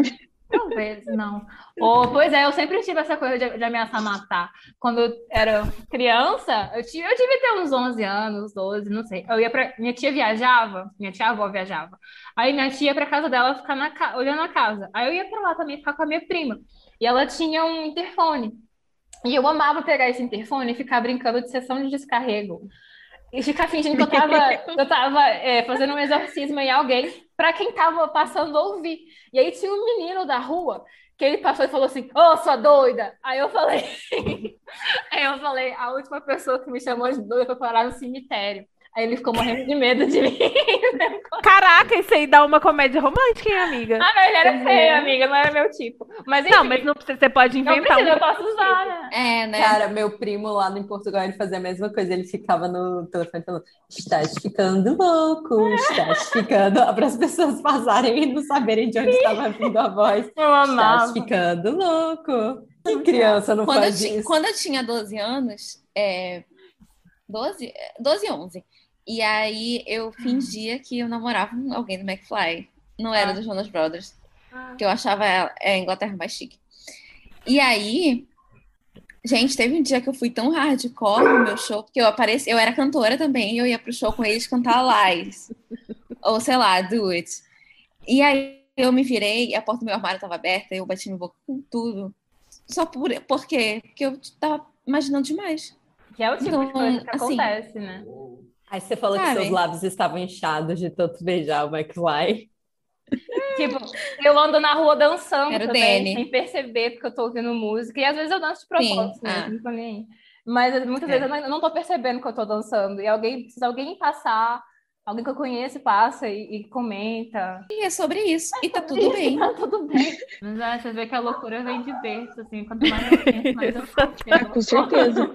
Talvez, não. Ou, pois é, eu sempre tive essa coisa de, de, ameaçar matar. Quando eu era criança, eu, tive, eu tive até uns 11 anos, 12, não sei. Eu ia pra, minha tia viajava, minha tia avó viajava. Aí minha tia ia pra casa dela ficar na, olhando a casa. Aí eu ia pra lá também ficar com a minha prima. E ela tinha um interfone. E eu amava pegar esse interfone e ficar brincando de sessão de descarrego. E ficar fingindo que eu tava, [laughs] eu tava é, fazendo um exorcismo em alguém para quem tava passando ouvir. E aí tinha um menino da rua que ele passou e falou assim: Ô, oh, sua doida! Aí eu falei, [laughs] aí eu falei, a última pessoa que me chamou de doida foi parar no cemitério. Aí ele ficou morrendo de medo de [laughs] mim. Caraca, isso aí dá uma comédia romântica, hein, amiga? Ah, mas ele era uhum. feio, amiga, não era meu tipo. Mas, enfim, não, mas não precisa, você pode inventar. Não precisa, um... eu posso usar, né? É, né? Cara, meu primo lá em Portugal, ele fazia a mesma coisa. Ele ficava no telefone falando, estás ficando louco, estás ficando... [laughs] Para as pessoas passarem e não saberem de onde estava vindo a voz. [laughs] Eu amava. Estás ficando louco. Que criança não quando faz eu isso? Quando eu tinha 12 anos, é... 12, 12 11 e aí eu fingia que eu namorava alguém do McFly. Não era ah. do Jonas Brothers. Ah. Que eu achava a Inglaterra mais chique. E aí, gente, teve um dia que eu fui tão hardcore no meu show, porque eu apareci, eu era cantora também, e eu ia pro show com eles cantar Lies. [laughs] ou sei lá, Do It. E aí eu me virei, a porta do meu armário estava aberta, eu bati no boca com tudo. Só por, por quê? Porque eu tava imaginando demais. Que é o tipo então, de coisa que assim, acontece, né? Aí você falou que seus lábios estavam inchados de tanto beijar o McFly. [laughs] Tipo, eu ando na rua dançando Quero também, sem perceber, porque eu tô ouvindo música. E às vezes eu danço de propósito mesmo, ah. Mas muitas é. vezes eu não, tô percebendo que eu tô dançando. E alguém, se alguém passar alguém que eu conheço passa e, e, comenta. E é sobre isso. É e tá [laughs] tudo isso, bem. Tá tudo bem. Mas ah, você vê que a loucura vem de berço, assim. Quanto mais eu penso, mais eu ah, Com certeza.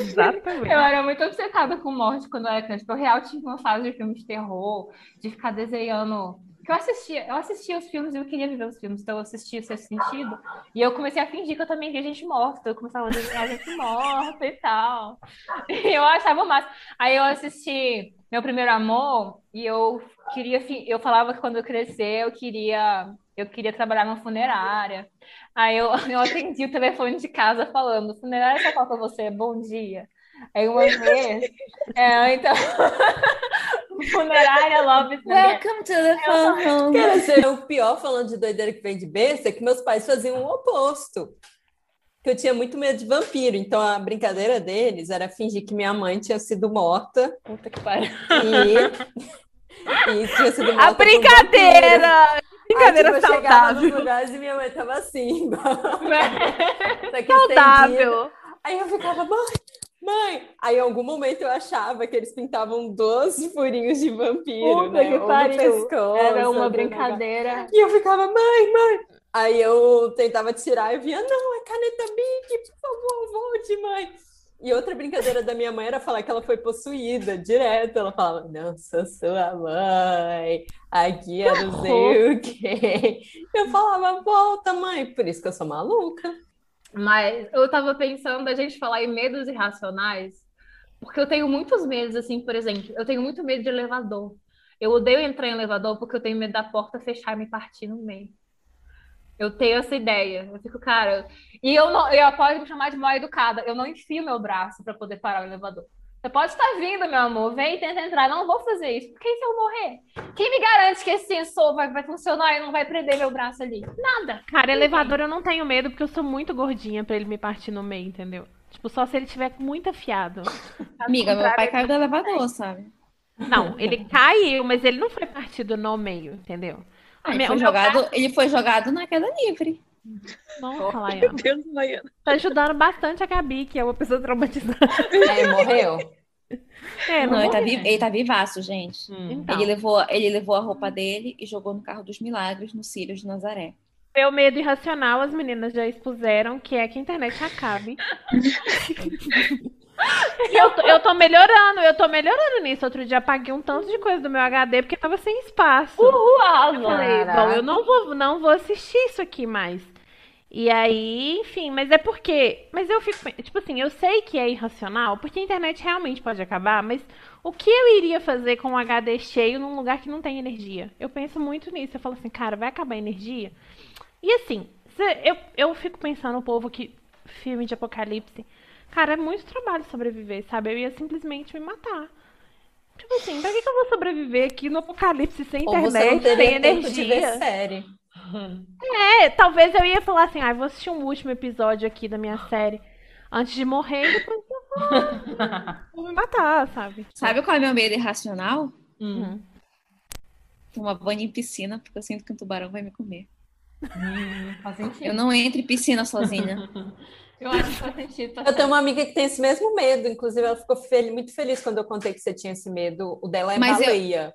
Exatamente. Eu era muito obcecada com morte quando eu era criança. Tipo, eu real tive uma fase de filme de terror, de ficar desenhando que eu assistia, eu assistia os filmes e eu queria viver os filmes, então eu assistia o Sexto Sentido, e eu comecei a fingir que eu também via gente morta, eu começava a desenhar gente morta e tal, e [laughs] eu achava massa. Aí eu assisti Meu Primeiro Amor, e eu queria, eu falava que quando eu crescer, eu queria, eu queria trabalhar numa funerária, aí eu, [laughs] eu atendi o telefone de casa falando, funerária só para você, bom dia. Aí uma vez, é, então, [laughs] funerária Love Welcome to the phone. Quero ser o pior falando de doideira que vem de besta, é que meus pais faziam o oposto. Que eu tinha muito medo de vampiro, então a brincadeira deles era fingir que minha mãe tinha sido morta. Puta que pariu. E, e tinha sido morta. A brincadeira! Brincadeira Aí, tipo, saudável. Eu lugares e minha mãe tava assim. [laughs] saudável. Aí eu ficava, mãe, Mãe! Aí em algum momento eu achava que eles pintavam 12 furinhos de vampiro, Puta né? Que pariu. Era uma brincadeira. E eu ficava, mãe, mãe! Aí eu tentava tirar e via, não, é caneta Bic, por favor, volte, mãe. E outra brincadeira da minha mãe era falar que ela foi possuída direto. Ela falava, não sou sua mãe, aqui é não sei o quê. Eu falava, volta, mãe, por isso que eu sou maluca. Mas eu tava pensando a gente falar em medos irracionais, porque eu tenho muitos medos, assim, por exemplo, eu tenho muito medo de elevador. Eu odeio entrar em elevador porque eu tenho medo da porta fechar e me partir no meio. Eu tenho essa ideia. Eu fico, cara. E eu não, eu pode me chamar de mal educada. Eu não enfio meu braço para poder parar o elevador. Você pode estar vindo, meu amor, vem e tenta entrar. Não vou fazer isso. Porque se eu morrer? Quem me garante que esse sensor vai, vai funcionar e não vai prender meu braço ali? Nada. Cara, elevador eu não tenho medo porque eu sou muito gordinha para ele me partir no meio, entendeu? Tipo, só se ele tiver muito afiado. [laughs] Amiga, meu pai caiu do elevador, sabe? Não, ele caiu, mas ele não foi partido no meio, entendeu? Ah, ele, foi jogado, ele foi jogado na queda livre. Nossa, oh, Meu Deus, Maiana. Tá ajudando bastante a Gabi, que é uma pessoa traumatizada. É, morreu? É, não, não ele, tá vi, ele tá vivaço, gente. Hum. Então. Ele, levou, ele levou a roupa dele e jogou no carro dos milagres no Círio de Nazaré. Meu medo irracional, as meninas já expuseram, que é que a internet acabe. [laughs] eu, tô, eu tô melhorando, eu tô melhorando nisso. Outro dia apaguei um tanto de coisa do meu HD porque tava sem espaço. Uhul, eu falei, bom, eu não vou, não vou assistir isso aqui mais. E aí, enfim, mas é porque. Mas eu fico. Tipo assim, eu sei que é irracional, porque a internet realmente pode acabar, mas o que eu iria fazer com um HD cheio num lugar que não tem energia? Eu penso muito nisso. Eu falo assim, cara, vai acabar a energia? E assim, eu, eu fico pensando, o povo que filme de apocalipse, cara, é muito trabalho sobreviver, sabe? Eu ia simplesmente me matar. Tipo assim, pra que, que eu vou sobreviver aqui no apocalipse sem Ou internet, sem tempo de ver energia? série. É, talvez eu ia falar assim, ah, vou assistir um último episódio aqui da minha série antes de morrer e depois eu vou, [laughs] vou me matar, sabe? Sabe qual é meu medo irracional? Uhum. Tomar banho em piscina, porque eu sinto que um tubarão vai me comer. Hum, faz sentido. Eu não entro em piscina sozinha. [laughs] Eu acho que faz sentido. tá Eu tenho uma amiga que tem esse mesmo medo, inclusive ela ficou fel- muito feliz quando eu contei que você tinha esse medo. O dela é Mas eu- baleia.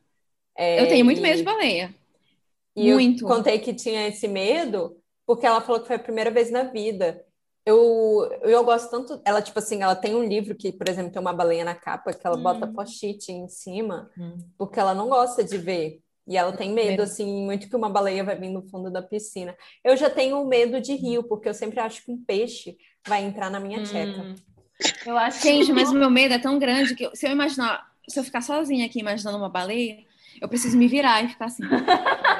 É, Eu tenho muito e- medo de baleia. E eu Muito. contei que tinha esse medo porque ela falou que foi a primeira vez na vida. Eu, eu gosto tanto. Ela, tipo assim, ela tem um livro que, por exemplo, tem uma baleia na capa que ela bota post-it em cima, Hum. porque ela não gosta de ver. E ela tem medo, Medo. assim, muito que uma baleia vai vir no fundo da piscina. Eu já tenho medo de rio, porque eu sempre acho que um peixe vai entrar na minha tcheca. Hum. Eu acho que Gente, mas o meu medo é tão grande que eu- se eu imaginar, se eu ficar sozinha aqui imaginando uma baleia, eu preciso me virar e ficar assim. [laughs]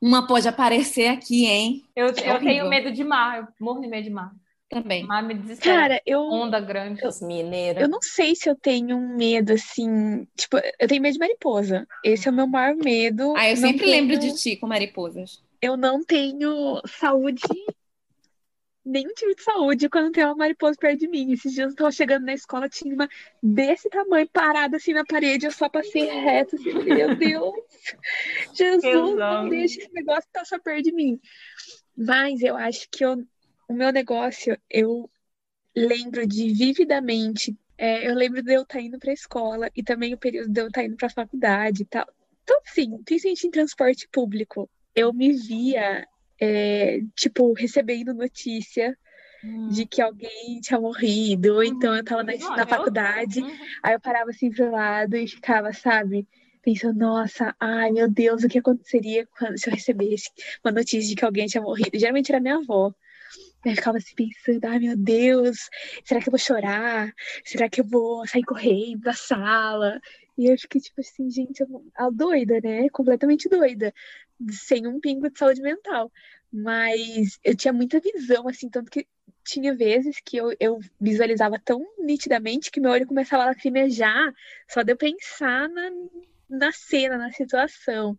Uma pode aparecer aqui, hein? eu, É eu tenho medo de mar, eu morro de medo de mar. Também. Mar me desespera. Cara, eu, Onda grande. Os mineiros. eu não sei se eu tenho um medo assim. Tipo, eu tenho medo de mariposa. Esse é o meu maior medo. Ah, eu Não sempre lembro de ti com mariposas. eu não tenho saúde, nenhum tipo de saúde quando tem uma mariposa perto de mim. Esses dias eu tava chegando na escola, tinha uma desse tamanho parada assim na parede, eu só passei reto, assim, meu Deus, [laughs] Jesus, não deixa esse negócio passar perto de mim. Mas eu acho que eu, o meu negócio, eu lembro de vividamente. é, eu lembro de eu estar indo para a escola e também o período de eu estar indo para a faculdade e tal. Então, assim, principalmente em transporte público, eu me via, é, tipo, recebendo notícia de que alguém tinha morrido, ou então eu tava na, Não, na eu- faculdade, Uhum. aí eu parava assim pro lado e ficava, sabe, pensando, nossa, ai meu Deus, o que aconteceria quando, se eu recebesse uma notícia de que alguém tinha morrido? Geralmente era minha avó. Eu ficava assim pensando, ai meu Deus, será que eu vou chorar? Será que eu vou sair correndo da sala? E eu fiquei tipo assim, gente, eu, a doida, né? Completamente doida, sem um pingo de saúde mental. Mas eu tinha muita visão, assim, tanto que tinha vezes que eu, eu visualizava tão nitidamente que meu olho começava a lacrimejar só de eu pensar na, na cena, na situação.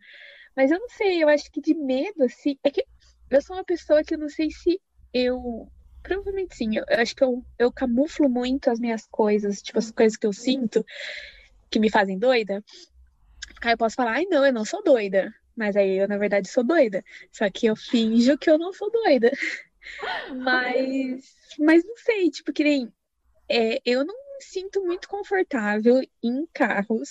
Mas eu não sei, eu acho que de medo, assim, é que eu sou uma pessoa que eu não sei se eu. Provavelmente sim, eu, eu acho que eu, eu camuflo muito as minhas coisas, tipo, as coisas que eu sinto que me fazem doida. Aí eu posso falar, ai não, eu não sou doida. Mas aí eu, na verdade, sou doida. Só que eu finjo que eu não sou doida. [laughs] Mas, mas não sei, tipo, que nem. é, eu não me sinto muito confortável em carros,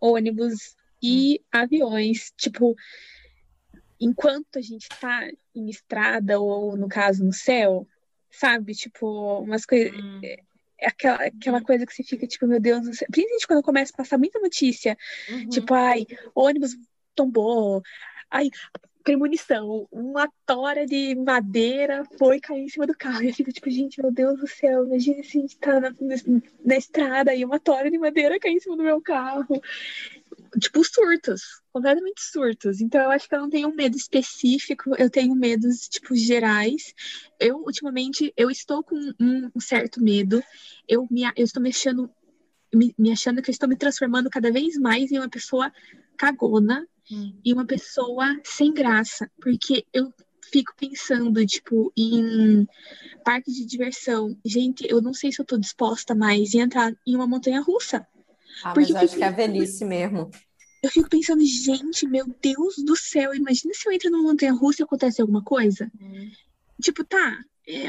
ônibus e aviões. Tipo, enquanto a gente tá em estrada, ou no caso no céu, sabe? Tipo, umas coisas. Hum. É aquela, aquela coisa que você fica, tipo, meu Deus. Principalmente quando começa a passar muita notícia. Uhum. Tipo, ai, ônibus tombou. Ai, premonição. Uma tora de madeira foi cair em cima do carro. E eu fico, tipo, gente, meu Deus do céu. Imagina se a gente tá na, na estrada e uma tora de madeira cair em cima do meu carro. Tipo, surtos. Completamente surtos. Então, eu acho que eu não tenho um medo específico. Eu tenho medos, tipo, gerais. Eu, ultimamente, eu estou com um, um certo medo. Eu, me, eu estou mexendo me, me achando que eu estou me transformando cada vez mais em uma pessoa cagona Hum. e uma pessoa sem graça, porque eu fico pensando, tipo, em parque de diversão. Gente, eu não sei se eu tô disposta mais em entrar em uma montanha russa. Ah, Porque mas eu acho que é a velhice mesmo. Eu fico pensando, gente, meu Deus do céu, imagina se eu entro numa montanha russa e acontece alguma coisa. Tipo, tá, é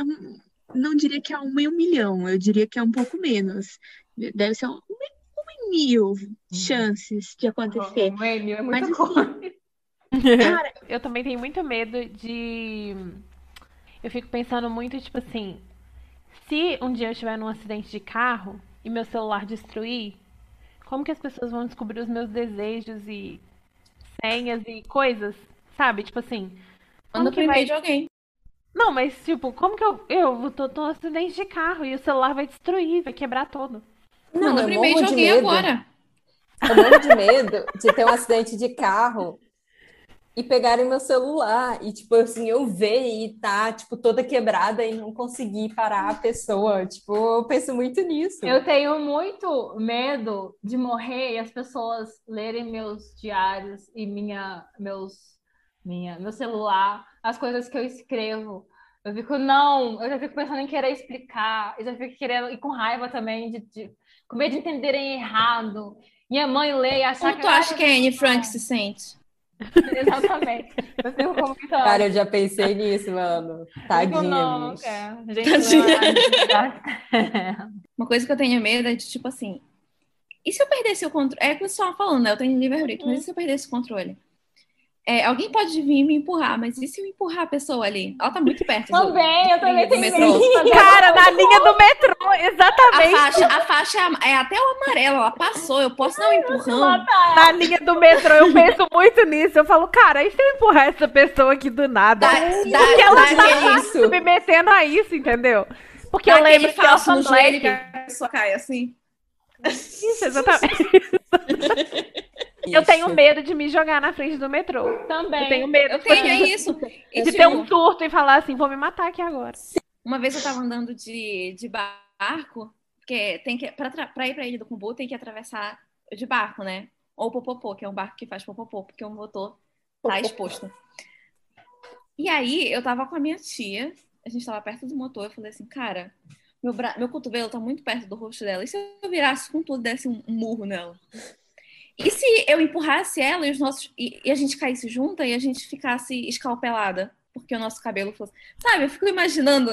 não diria que é um milhão, eu diria que é um pouco menos. Deve ser um, mil chances de acontecer. Um Emil é muita Mas, coisa. Cara, [laughs] Eu também tenho muito medo de. Eu fico pensando muito, tipo assim, se um dia eu estiver num acidente de carro e meu celular destruir, como que as pessoas vão descobrir os meus desejos e senhas e coisas? Sabe? Tipo assim. Como Manda que pro e-mail de alguém. Não, mas tipo, como que eu. Eu tô, tô num acidente de carro e o celular vai destruir, vai quebrar todo. Não, eu alguém medo. agora. Eu morro de medo de ter um acidente de carro e pegarem meu celular e tipo assim eu ver e tá tipo toda quebrada e não conseguir parar a pessoa tipo eu penso muito nisso eu tenho muito medo de morrer e as pessoas lerem meus diários e minha meus minha meu celular as coisas que eu escrevo eu fico não eu já fico pensando em querer explicar eu já fico querendo e com raiva também de, de com medo de entenderem errado minha mãe lê e achar Como que tu acha que a Anne Frank se sente [laughs] Exatamente. Cara, eu já pensei nisso, mano. Tadinha. Não, é. Gente, Tadinha. Uma coisa que eu tenho medo é de, tipo assim, e se eu perdesse o controle? É o que eu estava falando, né? Eu tenho livre-arbítrio, mas e se eu perdesse o controle? É, alguém pode vir me empurrar, mas e se eu empurrar a pessoa ali? Ela tá muito perto. Também, eu também tenho medo. Cara, na linha do metrô, exatamente. A faixa, a faixa é, é até o amarelo, ela passou, eu posso dar um empurrão. Na linha do metrô, eu penso muito nisso. Eu falo, cara, e se eu empurrar essa pessoa aqui do nada? Dá, Porque dá, ela dá tá isso. submetendo a isso, entendeu? Porque dá eu lembro que falso no joelho que a pessoa cai assim. Isso, exatamente. [laughs] Eu tenho medo de me jogar na frente do metrô. Também. Eu tenho medo. Eu tenho é isso. De ter um surto e falar assim, vou me matar aqui agora. Uma vez eu tava andando de, de barco, porque tem que para pra ir pra Ilha do Cumbu tem que atravessar de barco, né? Ou popopô, que é um barco que faz popopô, porque o motor tá exposto. E aí eu tava com a minha tia, a gente tava perto do motor, eu falei assim, cara, meu, bra... meu cotovelo tá muito perto do rosto dela. E se eu virasse com tudo, desse um murro nela? E se eu empurrasse ela e os nossos e, e, a gente caísse junta e a gente ficasse escalpelada, porque o nosso cabelo fosse, sabe? Eu fico imaginando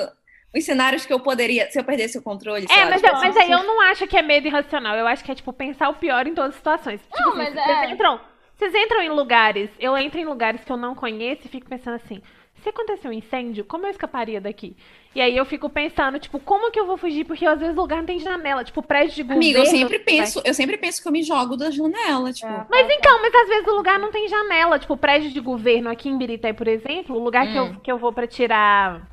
os cenários que eu poderia, se eu perdesse o controle. É, mas, eu, mas aí eu não acho que é medo irracional. Eu acho que é tipo pensar o pior em todas as situações. Tipo, não, assim, mas vocês é... entram, vocês entram em lugares, eu entro em lugares que eu não conheço e fico pensando assim, se acontecer um incêndio, como eu escaparia daqui? E aí eu fico pensando, tipo, como que eu vou fugir? Porque às vezes o lugar não tem janela, tipo, prédio de governo. Amiga, eu sempre penso, eu sempre penso que eu me jogo da janela, tipo. É. Mas então, mas às vezes o lugar não tem janela, tipo, prédio de governo aqui em Birité, por exemplo, o lugar hum. que, eu, que eu vou para tirar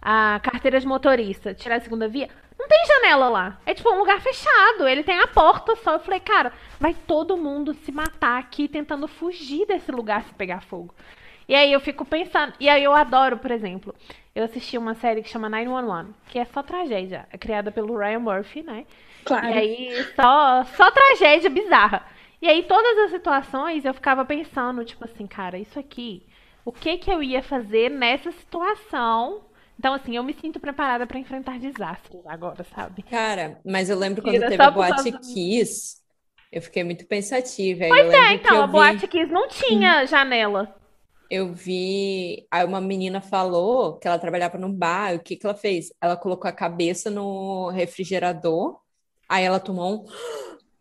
a carteira de motorista, tirar a segunda via, não tem janela lá. É tipo um lugar fechado. Ele tem a porta só. Eu falei, cara, vai todo mundo se matar aqui tentando fugir desse lugar se pegar fogo. E aí eu fico pensando, e aí eu adoro, por exemplo, eu assisti uma série que chama 911, que é só tragédia, é criada pelo Ryan Murphy, né? Claro. E aí só, só tragédia bizarra. E aí todas as situações eu ficava pensando, tipo assim, cara, isso aqui, o que que eu ia fazer nessa situação? Então, assim, eu me sinto preparada para enfrentar desastres agora, sabe? Cara, mas eu lembro quando Tira teve a Boate Kiss, eu fiquei muito pensativa. Pois é, então, a vi... Boate Kiss não tinha janela eu vi. Aí uma menina falou que ela trabalhava no bar. O que, que ela fez? Ela colocou a cabeça no refrigerador, aí ela tomou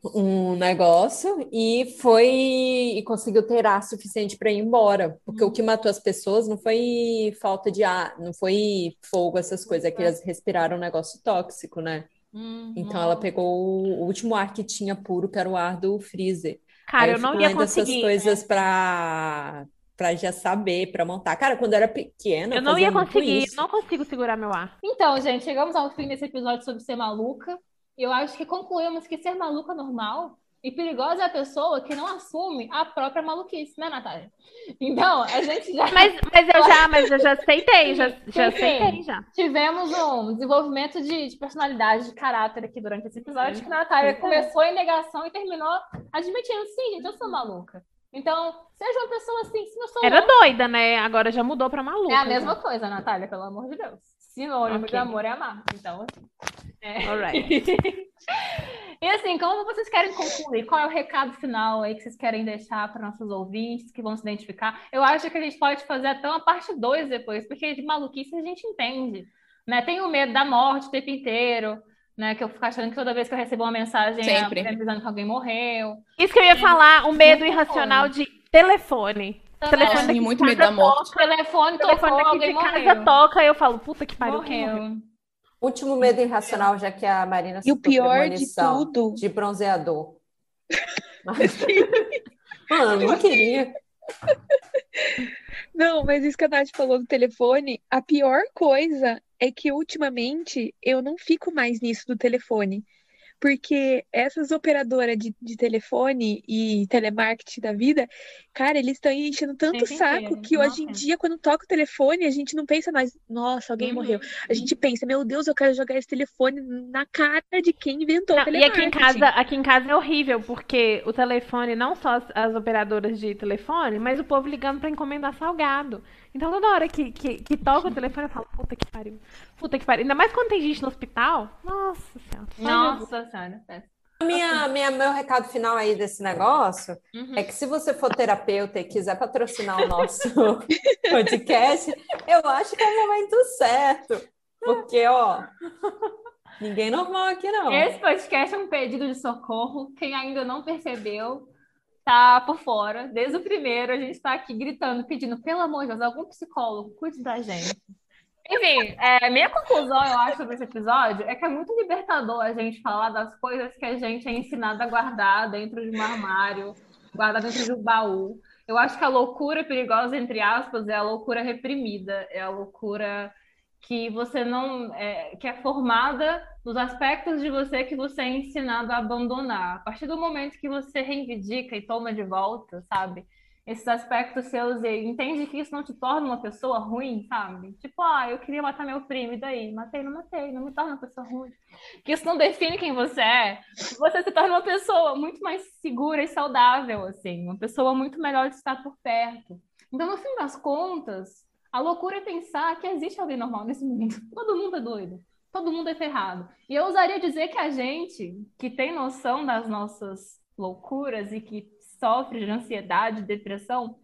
um, um negócio e foi. e conseguiu ter ar suficiente para ir embora. Porque uhum. o que matou as pessoas não foi falta de ar, não foi fogo, essas coisas, é que elas respiraram um negócio tóxico, né? Uhum. Então ela pegou o último ar que tinha puro, que era o ar do freezer. Cara, eu, eu não ia conseguir. essas coisas né? para para já saber, para montar. Cara, quando eu era pequena, eu não ia conseguir, não consigo segurar meu ar. Então, gente, chegamos ao fim desse episódio sobre ser maluca. Eu acho que concluímos que ser maluca é normal e perigosa é a pessoa que não assume a própria maluquice, né, Natália? Então, a gente já. Mas, mas eu já, mas eu já aceitei, já, já aceitei já. Tivemos um desenvolvimento de, de personalidade, de caráter aqui durante esse episódio, que a Natália começou em negação e terminou admitindo, sim, gente, eu sou maluca. Então, seja uma pessoa assim, se não sou Era doida, né? Agora já mudou pra maluca. É a mesma coisa, Natália, pelo amor de Deus. Sinônimo okay. de amor é amar. Então, é. Alright. [laughs] e assim, como vocês querem concluir? Qual é o recado final aí que vocês querem deixar para nossos ouvintes que vão se identificar? Eu acho que a gente pode fazer até uma parte 2 depois, porque de maluquice a gente entende. Né? Tem o medo da morte o tempo inteiro né? Que eu fico achando que toda vez que eu recebo uma mensagem Sempre. avisando que alguém morreu. Isso que eu ia falar, o medo irracional de telefone. Telefone daqui muito medo da morte. Telefone, tocou, telefone daqui alguém de casa morreu. toca, eu falo, puta que pariu. Morreu. Último medo irracional, já que a Marina E o pior de tudo. De bronzeador. [laughs] Mas... Mano, não queria. Não, mas isso que a Nath falou do telefone, a pior coisa é que ultimamente eu não fico mais nisso do telefone. Porque essas operadoras de, de telefone e telemarketing da vida, cara, eles estão enchendo tanto Tempo saco inteiro. que hoje em Nossa. dia, quando toca o telefone, a gente não pensa mais, nossa, alguém morreu. A gente pensa, meu Deus, eu quero jogar esse telefone na cara de quem inventou o Não, e aqui em telemarketing. casa, aqui em casa é horrível, porque o telefone, não só as, as operadoras de telefone, mas o povo ligando pra encomendar salgado. Então toda hora que, que, que toca o telefone, eu falo, puta que pariu. Puta que pariu. Ainda mais quando tem gente no hospital. Nossa senhora. Nossa senhora. é. Minha, minha, meu recado final aí desse negócio Uhum. é que se você for terapeuta e quiser patrocinar o nosso [laughs] podcast, eu acho que é o momento certo. Porque, ó, ninguém normal aqui não. Esse podcast é um pedido de socorro. Quem ainda não percebeu, tá por fora. Desde o primeiro, a gente tá aqui gritando, pedindo, pelo amor de Deus, algum psicólogo, cuide da gente. Enfim, é, minha conclusão, eu acho, sobre esse episódio é que é muito libertador a gente falar das coisas que a gente é ensinado a guardar dentro de um armário, guardar dentro de um baú. Eu acho que a loucura perigosa, entre aspas, é a loucura reprimida, é a loucura que você não é, que é formada nos aspectos de você que você é ensinado a abandonar. A partir do momento que você reivindica e toma de volta, sabe? Esses aspectos seus e entende que isso não te torna uma pessoa ruim, sabe? Tipo, ah, eu queria matar meu primo, e daí? Matei, não matei, não me torna uma pessoa ruim. Que isso não define quem você é. Você se torna uma pessoa muito mais segura e saudável, assim, uma pessoa muito melhor de estar por perto. Então, no fim das contas, a loucura é pensar que existe alguém normal nesse mundo. [laughs] Todo mundo é doido. Todo mundo é ferrado. E eu ousaria dizer que a gente, que tem noção das nossas loucuras e que sofre de ansiedade, depressão,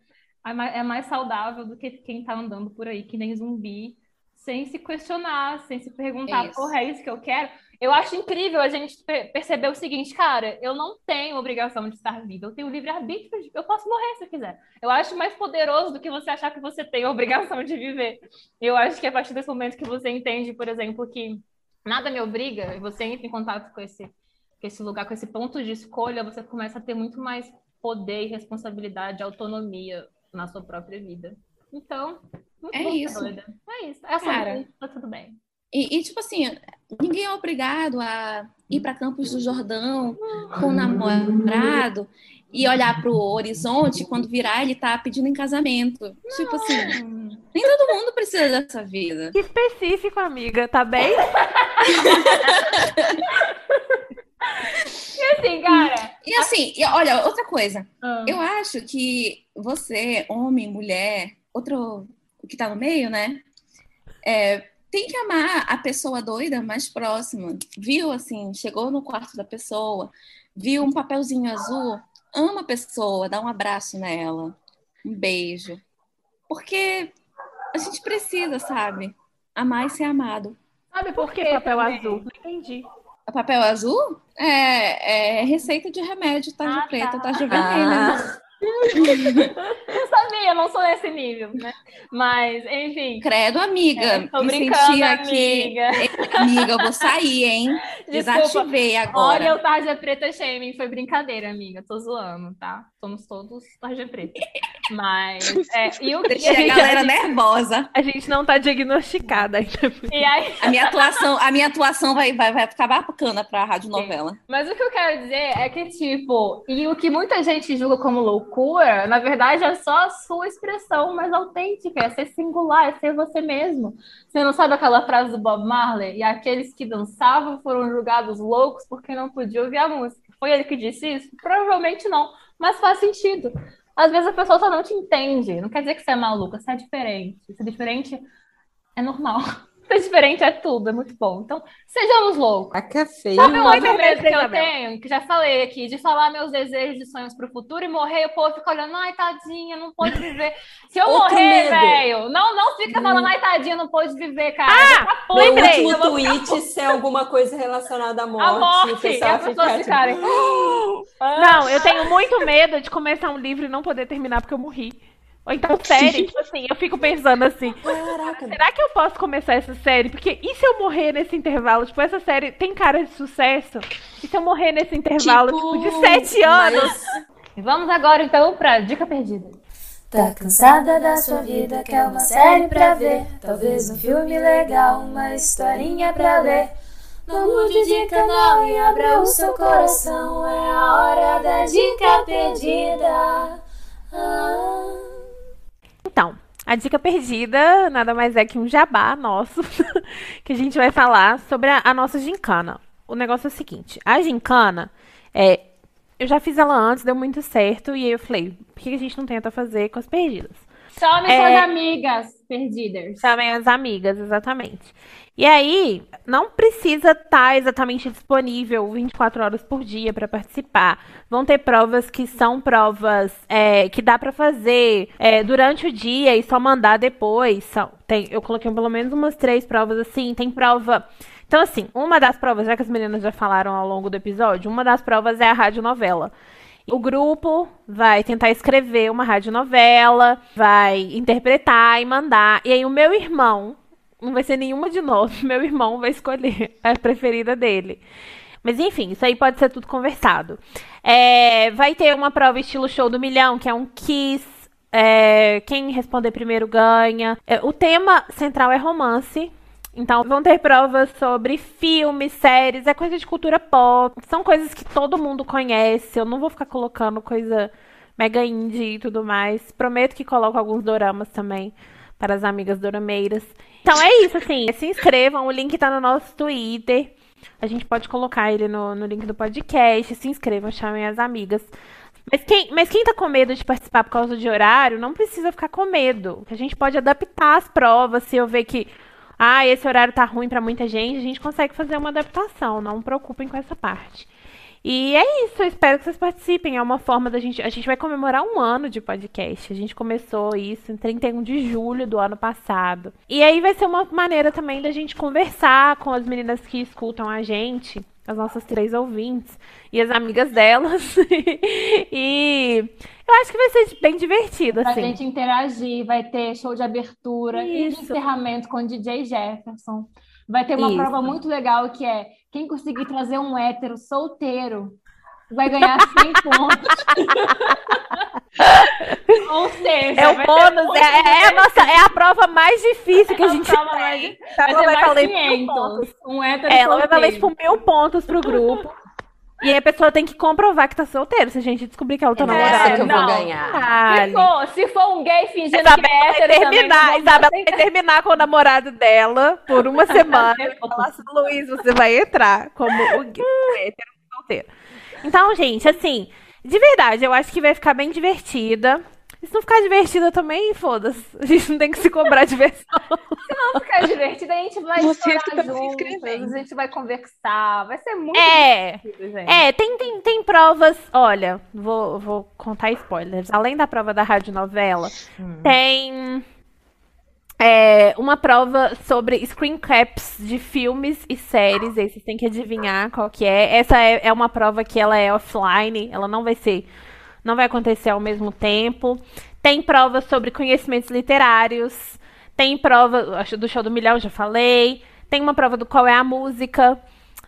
é mais, é mais saudável do que quem tá andando por aí que nem zumbi, sem se questionar, sem se perguntar, Isso. porra, é isso que eu quero? Eu acho incrível a gente per- perceber o seguinte, cara, eu não tenho obrigação de estar viva, eu tenho livre-arbítrio, eu posso morrer se eu quiser. Eu acho mais poderoso do que você achar que você tem a [laughs] obrigação de viver. Eu acho que a partir desse momento que você entende, por exemplo, que nada me obriga, e você entra em contato com esse, com esse lugar, com esse ponto de escolha, você começa a ter muito mais poder e responsabilidade, autonomia na sua própria vida. Então, muito É bom, isso. doida. É isso. É sobre Cara. isso, tá tudo bem. E, e, tipo assim, ninguém é obrigado a ir para Campos do Jordão com o namorado e olhar para o horizonte quando virar ele tá pedindo em casamento. Tipo assim, nem todo mundo precisa dessa vida. Que específico, amiga, tá bem? E assim, cara. E assim, e olha, outra coisa. ah, Eu acho que você, homem, mulher, outro que tá no meio, né? é, tem que amar a pessoa doida mais próxima. Viu, assim, chegou no quarto da pessoa, viu um papelzinho azul, ama a pessoa, dá um abraço nela, um beijo. Porque a gente precisa, sabe? Amar e ser amado. Sabe Por por que quê papel também? azul? Não entendi. O papel azul é, é receita de remédio, tarja Ah, preta, tá. tarja vermelha. Ah, Eu sabia, não sou nesse nível, né? Mas, enfim. Credo, amiga. É, tô brincando, senti aqui. amiga. Amiga, eu vou sair, hein? Desculpa. Desativei agora. Olha o tarja preta shaming, foi brincadeira, amiga. Tô zoando, tá? Somos todos tarja preta. Mas, [laughs] é, e o que Deixei a gente- galera a gente- nervosa. A gente não tá diagnosticada ainda. E aí, A minha atuação, a minha atuação vai, vai, vai ficar bacana pra rádio novela. Mas o que eu quero dizer é que, tipo, e o que muita gente julga como loucura, na verdade é só a sua expressão mais autêntica, é ser singular, é ser você mesmo. Você não sabe aquela frase do Bob Marley? E aqueles que dançavam foram julgados loucos porque não podiam ouvir a música. Foi ele que disse isso? Provavelmente não, mas faz sentido. Às vezes a pessoa só não te entende. Não quer dizer que você é maluca, você é diferente. Ser diferente é normal. Ser diferente é tudo, é muito bom. Então, sejamos loucos. a que é feio. Sabe um outro Muito medo que eu Isabel. tenho, que já falei aqui, de falar meus desejos e sonhos pro futuro e morrer, e o povo fica olhando, ai, tadinha, não pode viver. Se eu Outro morrer, velho, não, não fica falando, ai, tadinha, não pode viver, cara. Ah, Tá Meu lembrei. último ficar tweet ser alguma coisa relacionada à morte. A morte, e as pessoas tipo, ficarem. [gasps] Não, eu tenho muito medo de começar um livro e não poder terminar porque eu morri. Ou então série, tipo assim, eu fico pensando assim, Caraca, será que eu posso começar essa série? Porque e se eu morrer nesse intervalo? Tipo, essa série tem cara de sucesso. E se eu morrer nesse intervalo, tipo, de sete anos? mas Vamos agora, então, pra dica perdida. Tá cansada da sua vida, quer uma série pra ver? Talvez um filme legal, uma historinha pra ler. Não mude de canal e abra o seu coração. É a hora da dica perdida. Ah. Então, a dica perdida nada mais é que um jabá nosso, [laughs] que a gente vai falar sobre a, a, nossa gincana. O negócio é o seguinte: a gincana, é, eu já fiz ela antes, deu muito certo, e aí eu falei, por que a gente não tenta fazer com as perdidas? Chame é, suas amigas perdidas. Chamem as amigas, exatamente. E aí, não precisa estar tá exatamente disponível 24 horas por dia para participar. Vão ter provas que são provas é, que dá para fazer é, durante o dia e só mandar depois. São, tem, eu coloquei pelo menos umas três provas assim. Tem prova. Então, assim, uma das provas, já que as meninas já falaram ao longo do episódio, uma das provas é a radionovela. O grupo vai tentar escrever uma radionovela, vai interpretar e mandar. E aí o meu irmão, não vai ser nenhuma de nós. [laughs] Meu irmão vai escolher a preferida dele. Mas enfim, isso aí pode ser tudo conversado. É, vai ter uma prova estilo show do milhão, que é um kiss. É, quem responder primeiro ganha. É, o tema central é romance. Então vão ter provas sobre filmes, séries, é coisa de cultura pop. São coisas que todo mundo conhece. Eu não vou ficar colocando coisa mega indie e tudo mais. Prometo que coloco alguns doramas também para as amigas dorameiras. Então é isso, assim. Se inscrevam, o link tá no nosso Twitter. A gente pode colocar ele no, no link do podcast. Se inscrevam, chamem as amigas. Mas quem, mas quem tá com medo de participar por causa de horário, não precisa ficar com medo. A gente pode adaptar as provas se eu ver que ah, esse horário tá ruim para muita gente, a gente consegue fazer uma adaptação. Não preocupem com essa parte. E é isso, eu espero que vocês participem. É uma forma da gente. A gente vai comemorar um ano de podcast. A gente começou isso em 31 de julho do ano passado. E aí vai ser uma maneira também da gente conversar com as meninas que escutam a gente, as nossas três ouvintes e as amigas delas. [laughs] e eu acho que vai ser bem divertido, assim. Pra gente interagir, vai ter show de abertura isso. e de encerramento com o DJ Jefferson. Vai ter uma isso. prova muito legal que é quem conseguir trazer um hétero solteiro vai ganhar 100 pontos. [laughs] Ou seja, é o bônus, é, é, a nossa, é a prova mais difícil que a, a gente tem. Mais, vai valer 500, pontos. Um hétero ela vai valer tipo mil pontos pro grupo. E aí a pessoa tem que comprovar que tá solteiro. Se a gente descobrir que ela tá é, namorada. que eu vou ganhar. Se for, se for um gay fingindo Isabel que é hétero, terminar, Isabela vai terminar com o namorado dela por uma [laughs] semana. falar assim, Luiz, você vai entrar como o gay [laughs] hétero solteiro. Então, gente, assim, de verdade, eu acho que vai ficar bem divertida. E se não ficar divertida também, foda-se. [laughs] A gente não tem que se cobrar diversão. se não ficar divertida, a gente vai Você estourar juntos, a gente vai conversar. Vai ser muito é, divertido, gente. É, tem, tem, tem provas. Olha, vou, vou contar spoilers. Além da prova da radionovela, hum. tem é, uma prova sobre screen caps de filmes e séries. Aí vocês têm que adivinhar qual que é. Essa é, é uma prova que ela é offline, ela não vai ser não vai acontecer ao mesmo tempo. Tem provas sobre conhecimentos literários. Tem prova do show do milhão, já falei. Tem uma prova do qual é a música.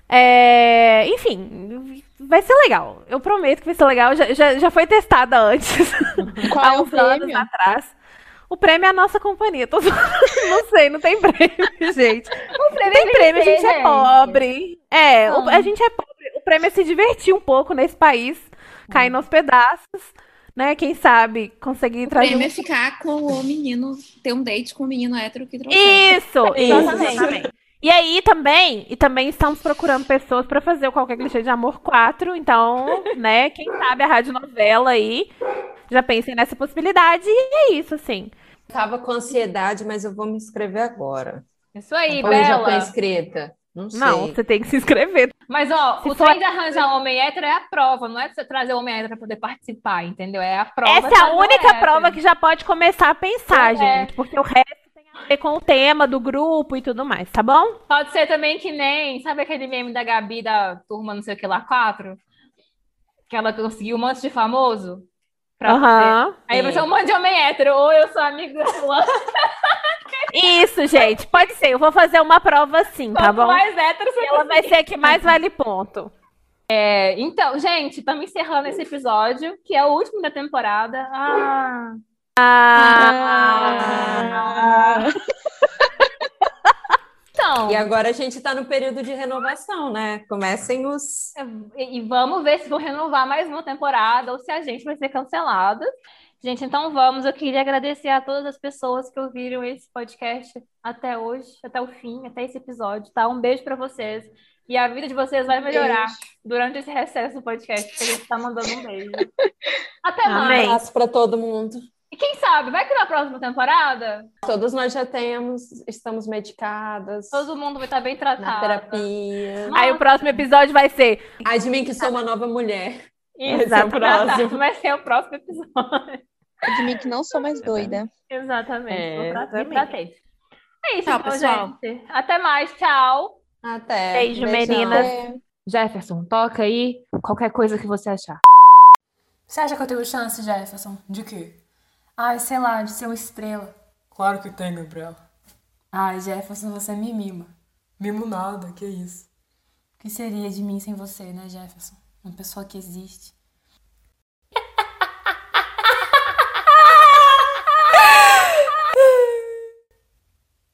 É, enfim, vai ser legal. Eu prometo que vai ser legal. Já, já, já foi testada antes. [laughs] Qual há é uns anos atrás. O prêmio é a nossa companhia. Tô... [laughs] não sei, não tem prêmio, gente. O prêmio tem prêmio, a gente é pobre. É, o, a gente é pobre. O prêmio é se divertir um pouco nesse país cair nos pedaços, né? Quem sabe conseguir trazer. O prêmio um... é ficar com o menino, ter um date com o menino hétero que trouxe. Isso, exatamente. E aí também, e também estamos procurando pessoas para fazer o Qualquer Clichê de Amor 4. Então, né, quem sabe a rádio novela aí, já pensem nessa possibilidade. E é isso, assim. Tava com ansiedade, mas eu vou me inscrever agora. Isso aí, Ou Bela. já tô inscrita. Não sei. Não, você tem que se inscrever. Mas, ó, se o for... trem de arranjar homem hétero é a prova, não é você trazer homem hétero para poder participar, entendeu? É a prova. Essa é a única prova que já pode começar a pensar, é. gente, porque o resto tem a ver com o tema do grupo e tudo mais, tá bom? Pode ser também que nem, sabe aquele meme da Gabi da turma não sei o que lá, quatro? Que ela conseguiu um monte de famoso? Pra uhum. Aí você é um monte de homem hétero, ou eu sou amigo da fulana. Isso, gente. Pode ser. Eu vou fazer uma prova assim, tá bom? mais hétero, você Ela vai ser a que mais vale ponto. É, então, gente, estamos encerrando esse episódio, que é o último da temporada. Ah. Ah. ah. [laughs] Então. E agora a gente está no período de renovação, né? Comecem os. E, e vamos ver se vão renovar mais uma temporada ou se a gente vai ser cancelada. Gente, então vamos. Eu queria agradecer a todas as pessoas que ouviram esse podcast até hoje, até o fim, até esse episódio, tá? Um beijo para vocês. E a vida de vocês vai melhorar beijo. durante esse recesso do podcast, que a gente tá mandando um beijo. [laughs] Até mais. Um abraço para todo mundo. E quem sabe, vai que na próxima temporada? Todos nós já temos, estamos medicadas. Todo mundo vai estar bem tratado. Na terapia. Nossa. Aí o próximo episódio vai ser. Mim que sou uma nova mulher. Exato. Vai ser o próximo. Vai ser o próximo episódio. Mim que não sou mais doida. Exatamente. É, tratei. É isso, tchau, então, pessoal. gente. Até mais. Tchau. Até. Beijo, Beijão. meninas. Jefferson, toca aí qualquer coisa que você achar. Você acha que eu tenho chance, Jefferson? De quê? Ai, sei lá, de ser uma estrela. Claro que tem, Gabriela. Ai, Jefferson, você me mima. Mimo nada, que isso. O que seria de mim sem você, né, Jefferson? Uma pessoa que existe.